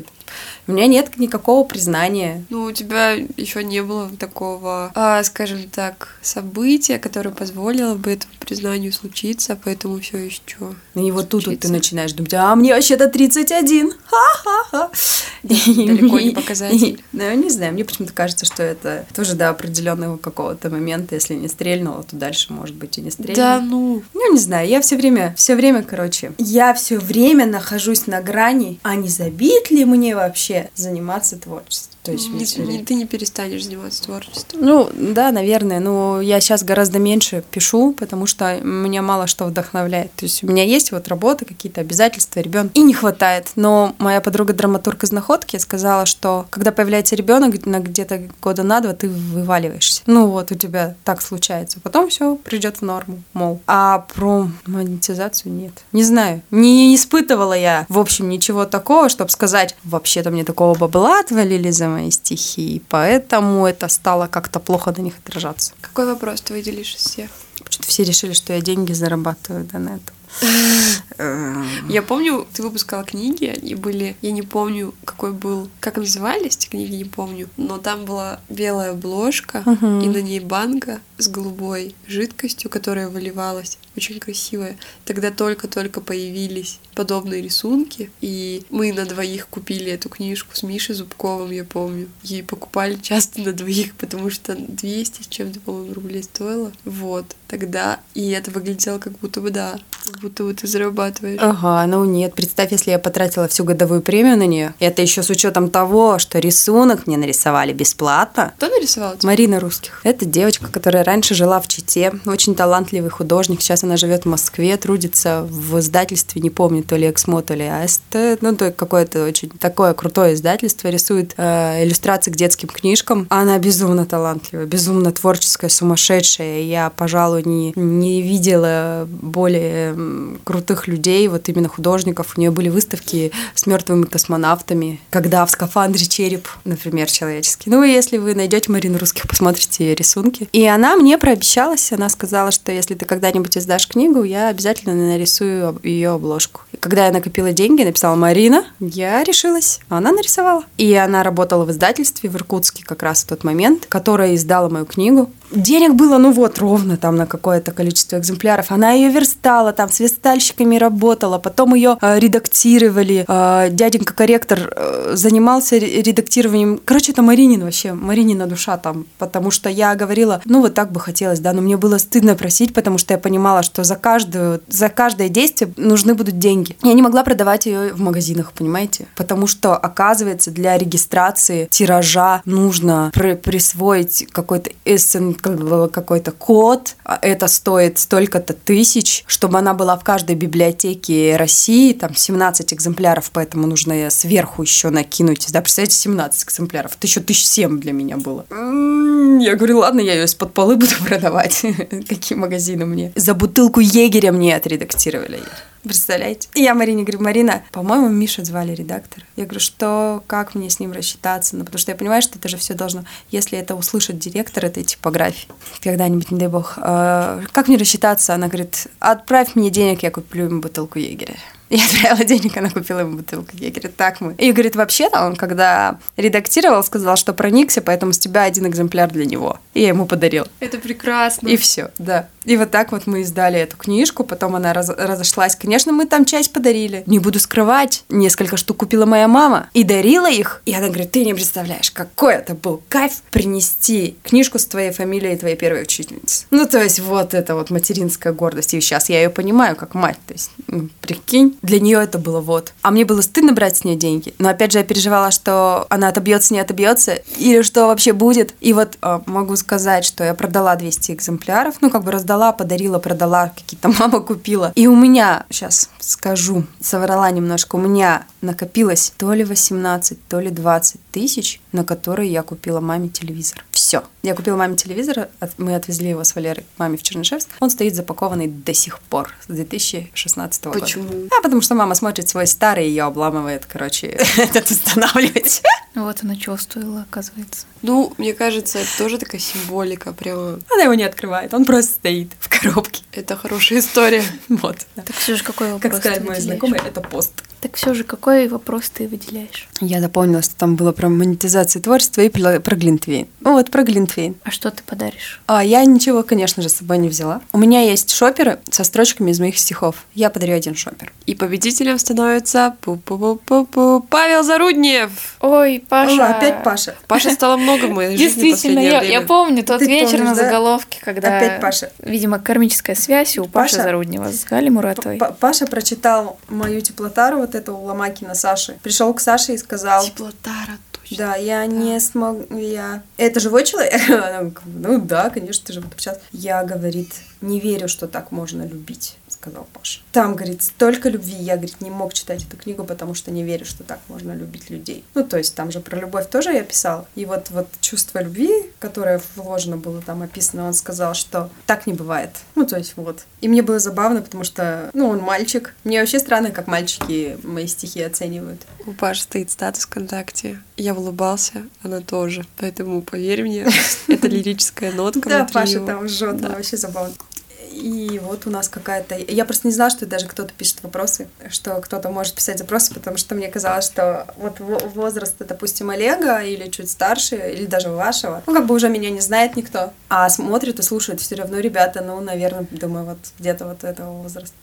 у меня нет никакого признания. Ну, у тебя еще не было такого, а, скажем так, события, которое позволило бы этому признанию случиться, поэтому все еще. И вот тут вот ты начинаешь думать, а мне вообще-то 31. Ха-ха-ха. Далеко не показатель. Ну, не знаю, мне почему-то кажется, что это тоже до определенного какого-то момента, если не стрельнуло, то дальше, может быть, и не стрельнуло. Да, ну. Ну, не знаю, я все время, все время, короче, я все время нахожусь на грани, а не забит ли мне вообще заниматься творчеством? То есть не, не, ты не перестанешь заниматься творчеством. Ну, да, наверное. Но я сейчас гораздо меньше пишу, потому что меня мало что вдохновляет. То есть у меня есть вот работа, какие-то обязательства, ребенок. И не хватает. Но моя подруга драматург из находки сказала, что когда появляется ребенок на где-то года на два, ты вываливаешься. Ну вот, у тебя так случается. Потом все придет в норму, мол. А про монетизацию нет. Не знаю. Не испытывала я, в общем, ничего такого, чтобы сказать, вообще-то мне такого бабла отвалили за мои стихи, и поэтому это стало как-то плохо на них отражаться. Какой вопрос ты выделишь из всех? Почему-то все решили, что я деньги зарабатываю да, на этом. Я помню, ты выпускала книги, они были, я не помню, какой был, как назывались эти книги, не помню, но там была белая обложка, и на ней банка с голубой жидкостью, которая выливалась, очень красивая. Тогда только-только появились подобные рисунки, и мы на двоих купили эту книжку с Мишей Зубковым, я помню, и покупали часто на двоих, потому что 200 с чем-то, по-моему, рублей стоило. Вот, тогда, и это выглядело как будто бы, да, как будто бы ты зарабатываешь. Ага, ну нет, представь, если я потратила всю годовую премию на нее. Это еще с учетом того, что рисунок мне нарисовали бесплатно. Кто нарисовал? Тебя? Марина Русских. Это девочка, которая раньше жила в Чите, очень талантливый художник. Сейчас она живет в Москве, трудится в издательстве, не помню, то ли Эксмо, то ли АСТ. Ну, то какое-то очень такое крутое издательство, рисует э, иллюстрации к детским книжкам. Она безумно талантливая, безумно творческая, сумасшедшая. Я, пожалуй, не, не видела более крутых людей, вот именно художников. У нее были выставки с мертвыми космонавтами, когда в скафандре череп, например, человеческий. Ну, если вы найдете Марину Русских, посмотрите ее рисунки. И она мне прообещалась, она сказала, что если ты когда-нибудь издашь книгу, я обязательно нарисую ее обложку. И когда я накопила деньги, написала Марина, я решилась. Она нарисовала. И она работала в издательстве в Иркутске как раз в тот момент, которая издала мою книгу. Денег было, ну вот, ровно там на какое-то количество экземпляров. Она ее верстала, там с верстальщиками работала, потом ее э, редактировали. Э, дяденька корректор э, занимался редактированием. Короче, это Маринин вообще, Маринина душа там, потому что я говорила, ну вот так бы хотелось, да, но мне было стыдно просить, потому что я понимала, что за каждую, за каждое действие нужны будут деньги. Я не могла продавать ее в магазинах, понимаете? Потому что, оказывается, для регистрации тиража нужно при присвоить какой-то SN какой-то код, а это стоит столько-то тысяч, чтобы она была в каждой библиотеке России, там 17 экземпляров, поэтому нужно сверху еще накинуть. Да, представляете, 17 экземпляров. Это еще тысяч семь для меня было. М-м, я говорю, ладно, я ее из-под полы буду продавать. Какие магазины мне? За бутылку егеря мне отредактировали. Представляете? И я Марине говорю, Марина, по-моему, Миша звали редактор. Я говорю, что, как мне с ним рассчитаться? Ну, потому что я понимаю, что это же все должно, если это услышит директор этой типографии, когда-нибудь, не дай бог, э, как мне рассчитаться? Она говорит, отправь мне денег, я куплю ему бутылку егеря. Я отправила денег, она купила ему бутылку. Я говорю, так мы. И говорит, вообще-то он, когда редактировал, сказал, что проникся, поэтому с тебя один экземпляр для него. И я ему подарил. Это прекрасно. И все, да. И вот так вот мы издали эту книжку, потом она раз- разошлась. Конечно, мы там часть подарили. Не буду скрывать, несколько штук купила моя мама и дарила их. И она говорит, ты не представляешь, какой это был кайф принести книжку с твоей фамилией твоей первой учительницы. Ну, то есть вот это вот материнская гордость. И сейчас я ее понимаю как мать. То есть, прикинь, для нее это было вот. А мне было стыдно брать с нее деньги. Но опять же, я переживала, что она отобьется, не отобьется, или что вообще будет. И вот э, могу сказать, что я продала 200 экземпляров, ну, как бы раздала, подарила, продала, какие-то мама купила. И у меня, сейчас скажу, соврала немножко, у меня накопилось то ли 18, то ли 20 тысяч, на которые я купила маме телевизор. Все. Я купила маме телевизор, мы отвезли его с Валерой к маме в Чернышевск. Он стоит запакованный до сих пор, с 2016 года. Почему? А потому что мама смотрит свой старый, ее обламывает, короче, этот устанавливать. Вот оно чего стоило, оказывается. Ну, мне кажется, это тоже такая символика, прямо. Она его не открывает, он просто стоит в коробке. Это хорошая история. Вот. Так все же какой вопрос Как сказать выделяешь? знакомый, это пост. Так все же какой вопрос ты выделяешь? Я запомнила, что там было про монетизацию творчества и про Глинтвейн. Ну вот, про Глинтвейн. А что ты подаришь? А я ничего, конечно же, с собой не взяла. У меня есть шоперы со строчками из моих стихов. Я подарю один шопер. И победителем становится пу-пу-пу-пу-пу Павел Заруднев. Ой, Паша. О, опять Паша. Паша стало много в моей жизни Действительно, я, я помню тот Ты вечер помнишь, на да? заголовке, когда, Опять Паша. видимо, кармическая связь у Паши Паша- Заруднева с Галей Муратовой. П- Паша прочитал мою теплотару, вот у Ломакина Саши. Пришел к Саше и сказал... Теплотара. Да, я не смогу, я... Это живой человек? Ну да, конечно, ты же сейчас. Я, говорит, не верю, что так можно любить, сказал Паша. Там, говорит, столько любви. Я, говорит, не мог читать эту книгу, потому что не верю, что так можно любить людей. Ну, то есть там же про любовь тоже я писала. И вот, вот чувство любви, которое вложено было там описано, он сказал, что так не бывает. Ну, то есть вот. И мне было забавно, потому что, ну, он мальчик. Мне вообще странно, как мальчики мои стихи оценивают. У Паши стоит статус ВКонтакте. Я улыбался, она тоже. Поэтому, поверь мне, это лирическая нотка Да, Паша там жжет, вообще забавно. И вот у нас какая-то... Я просто не знала, что даже кто-то пишет вопросы, что кто-то может писать запросы, потому что мне казалось, что вот во- возраст, допустим, Олега или чуть старше, или даже вашего, ну, как бы уже меня не знает никто, а смотрит и слушает все равно ребята, ну, наверное, думаю, вот где-то вот этого возраста.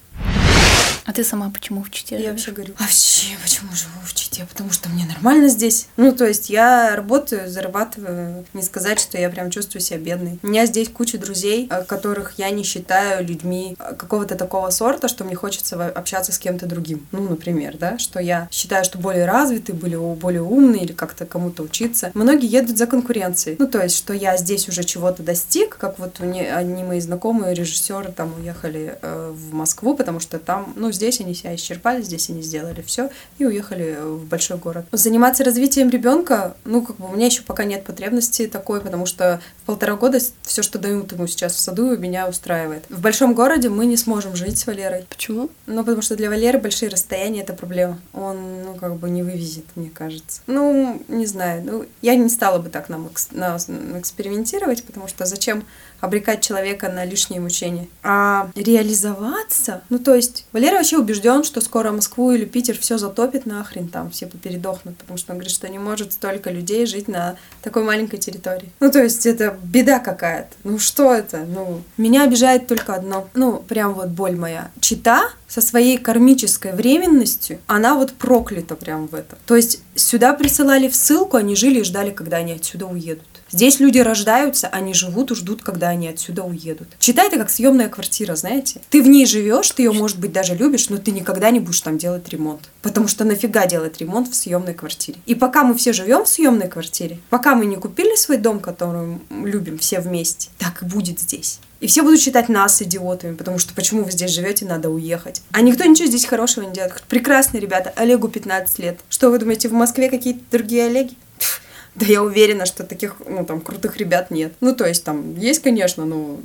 А ты сама почему в Чите Я живешь? вообще говорю, вообще, почему живу в Чите? Потому что мне нормально здесь. Ну, то есть я работаю, зарабатываю. Не сказать, что я прям чувствую себя бедной. У меня здесь куча друзей, э, которых я не считаю людьми э, какого-то такого сорта, что мне хочется общаться с кем-то другим. Ну, например, да, что я считаю, что более развитый, более, более умный или как-то кому-то учиться. Многие едут за конкуренцией. Ну, то есть, что я здесь уже чего-то достиг, как вот мне, одни мои знакомые режиссеры там уехали э, в Москву, потому что там, ну, здесь они себя исчерпали, здесь они сделали все и уехали в большой город. Заниматься развитием ребенка, ну, как бы у меня еще пока нет потребности такой, потому что полтора года все, что дают ему сейчас в саду, меня устраивает. В большом городе мы не сможем жить с Валерой. Почему? Ну, потому что для Валеры большие расстояния это проблема. Он, ну, как бы не вывезет, мне кажется. Ну, не знаю. Ну, я не стала бы так нам экс- на- экспериментировать, потому что зачем обрекать человека на лишние мучения. А реализоваться, ну, то есть, Валера вообще убежден, что скоро Москву или Питер все затопит нахрен, там все передохнут, потому что он говорит, что не может столько людей жить на такой маленькой территории. Ну, то есть, это беда какая-то. Ну, что это? Ну, меня обижает только одно. Ну, прям вот боль моя. Чита со своей кармической временностью, она вот проклята прям в этом. То есть, сюда присылали в ссылку, они жили и ждали, когда они отсюда уедут. Здесь люди рождаются, они живут и ждут, когда они отсюда уедут. Читай это как съемная квартира, знаете. Ты в ней живешь, ты ее, может быть, даже любишь, но ты никогда не будешь там делать ремонт. Потому что нафига делать ремонт в съемной квартире? И пока мы все живем в съемной квартире, пока мы не купили свой дом, который мы любим все вместе, так и будет здесь. И все будут считать нас идиотами, потому что почему вы здесь живете, надо уехать. А никто ничего здесь хорошего не делает. Прекрасные ребята, Олегу 15 лет. Что вы думаете, в Москве какие-то другие Олеги? Пф, Да я уверена, что таких, ну, там, крутых ребят нет. Ну, то есть, там, есть, конечно, но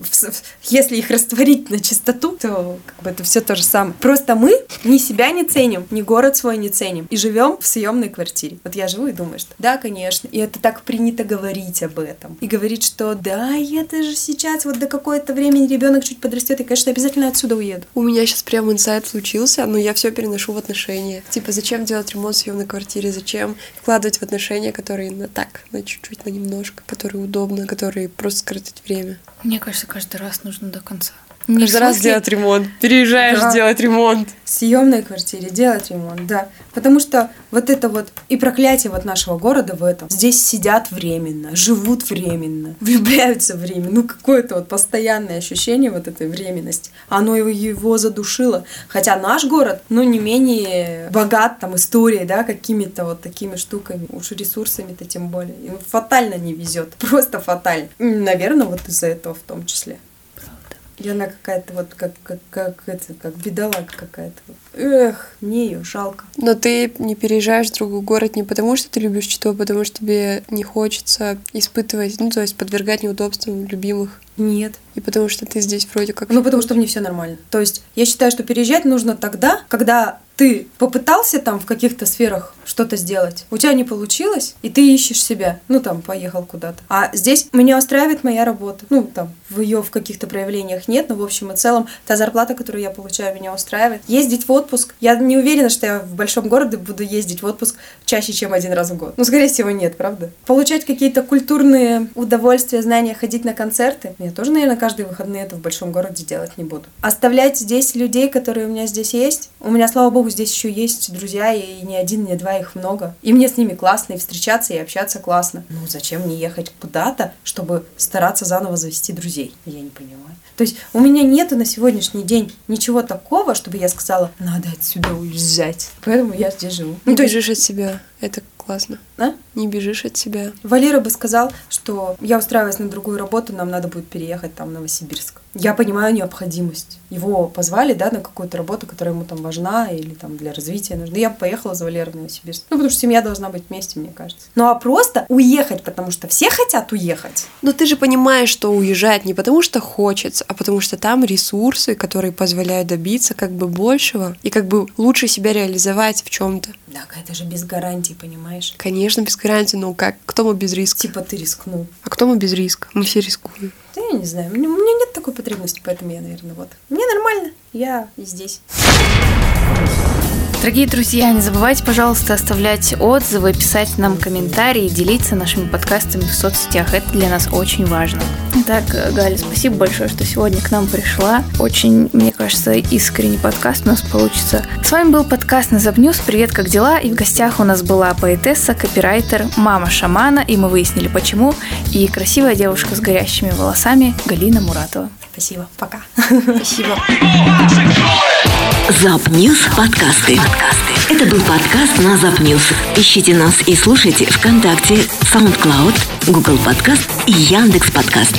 если их растворить на чистоту, то как бы это все то же самое. Просто мы ни себя не ценим, ни город свой не ценим. И живем в съемной квартире. Вот я живу и думаю, что да, конечно. И это так принято говорить об этом. И говорить, что да, я даже сейчас вот до какое-то времени ребенок чуть подрастет, и, конечно, обязательно отсюда уеду. У меня сейчас прям инсайт случился, но я все переношу в отношения. Типа, зачем делать ремонт в съемной квартире? Зачем вкладывать в отношения, которые на так, на чуть-чуть, на немножко, которые удобно, которые просто скоротать время? Мне кажется, каждый раз нужно до конца. Не Каждый раз делать ремонт. Переезжаешь да. делать ремонт. В съемной квартире делать ремонт, да. Потому что вот это вот и проклятие вот нашего города в этом. Здесь сидят временно, живут временно, влюбляются временно. Ну, какое-то вот постоянное ощущение вот этой временности. Оно его, его задушило. Хотя наш город, ну, не менее богат там историей, да, какими-то вот такими штуками. Уж ресурсами-то тем более. Им фатально не везет. Просто фатально. Наверное, вот из-за этого в том числе. И она какая-то вот как, как, как, это, как бедолага какая-то. Эх, мне ее жалко. Но ты не переезжаешь в другой город не потому, что ты любишь Читу, а потому что тебе не хочется испытывать, ну, то есть подвергать неудобствам любимых. Нет. И потому что ты здесь вроде как... Ну, потому что мне все нормально. То есть я считаю, что переезжать нужно тогда, когда ты попытался там в каких-то сферах что-то сделать, у тебя не получилось, и ты ищешь себя. Ну, там, поехал куда-то. А здесь меня устраивает моя работа. Ну, там, в ее в каких-то проявлениях нет, но в общем и целом та зарплата, которую я получаю, меня устраивает. Ездить в отпуск. Я не уверена, что я в большом городе буду ездить в отпуск чаще, чем один раз в год. Ну, скорее всего, нет, правда? Получать какие-то культурные удовольствия, знания, ходить на концерты. Я тоже, наверное, каждые выходные это в большом городе делать не буду. Оставлять здесь людей, которые у меня здесь есть. У меня, слава богу, здесь еще есть друзья, и не один, не два, их много. И мне с ними классно, и встречаться, и общаться классно. Ну, зачем мне ехать куда-то, чтобы стараться заново завести друзей? Я не понимаю. То есть у меня нету на сегодняшний день ничего такого, чтобы я сказала, надо отсюда уезжать. Поэтому я здесь живу. Не бежишь от себя. Это классно. А? Не бежишь от себя. Валера бы сказал, что я устраиваюсь на другую работу, нам надо будет переехать там в Новосибирск. Я понимаю необходимость. Его позвали, да, на какую-то работу, которая ему там важна или там для развития нужна. Я поехала за Валерой в Новосибирск. Ну, потому что семья должна быть вместе, мне кажется. Ну, а просто уехать, потому что все хотят уехать. Но ты же понимаешь, что уезжать не потому что хочется, а потому что там ресурсы, которые позволяют добиться как бы большего и как бы лучше себя реализовать в чем-то. Да, это же без гарантий, понимаешь? Конечно, без гарантий, но как? Кто мы без риска? Типа ты рискнул. А кто мы без риска? Мы все рискуем. Да я не знаю, у меня нет такой потребности, поэтому я, наверное, вот. Мне нормально, я здесь. Дорогие друзья, не забывайте, пожалуйста, оставлять отзывы, писать нам комментарии, делиться нашими подкастами в соцсетях. Это для нас очень важно. Итак, Галя, спасибо большое, что сегодня к нам пришла. Очень, мне кажется, искренний подкаст у нас получится. С вами был подкаст на Забнюс. Привет, как дела? И в гостях у нас была поэтесса, копирайтер, мама шамана, и мы выяснили, почему, и красивая девушка с горящими волосами Галина Муратова. Спасибо. Пока. Спасибо. Запньюс подкасты. подкасты. Это был подкаст на Запньюс. Ищите нас и слушайте ВКонтакте, SoundCloud, Google Подкаст и Яндекс Подкаст.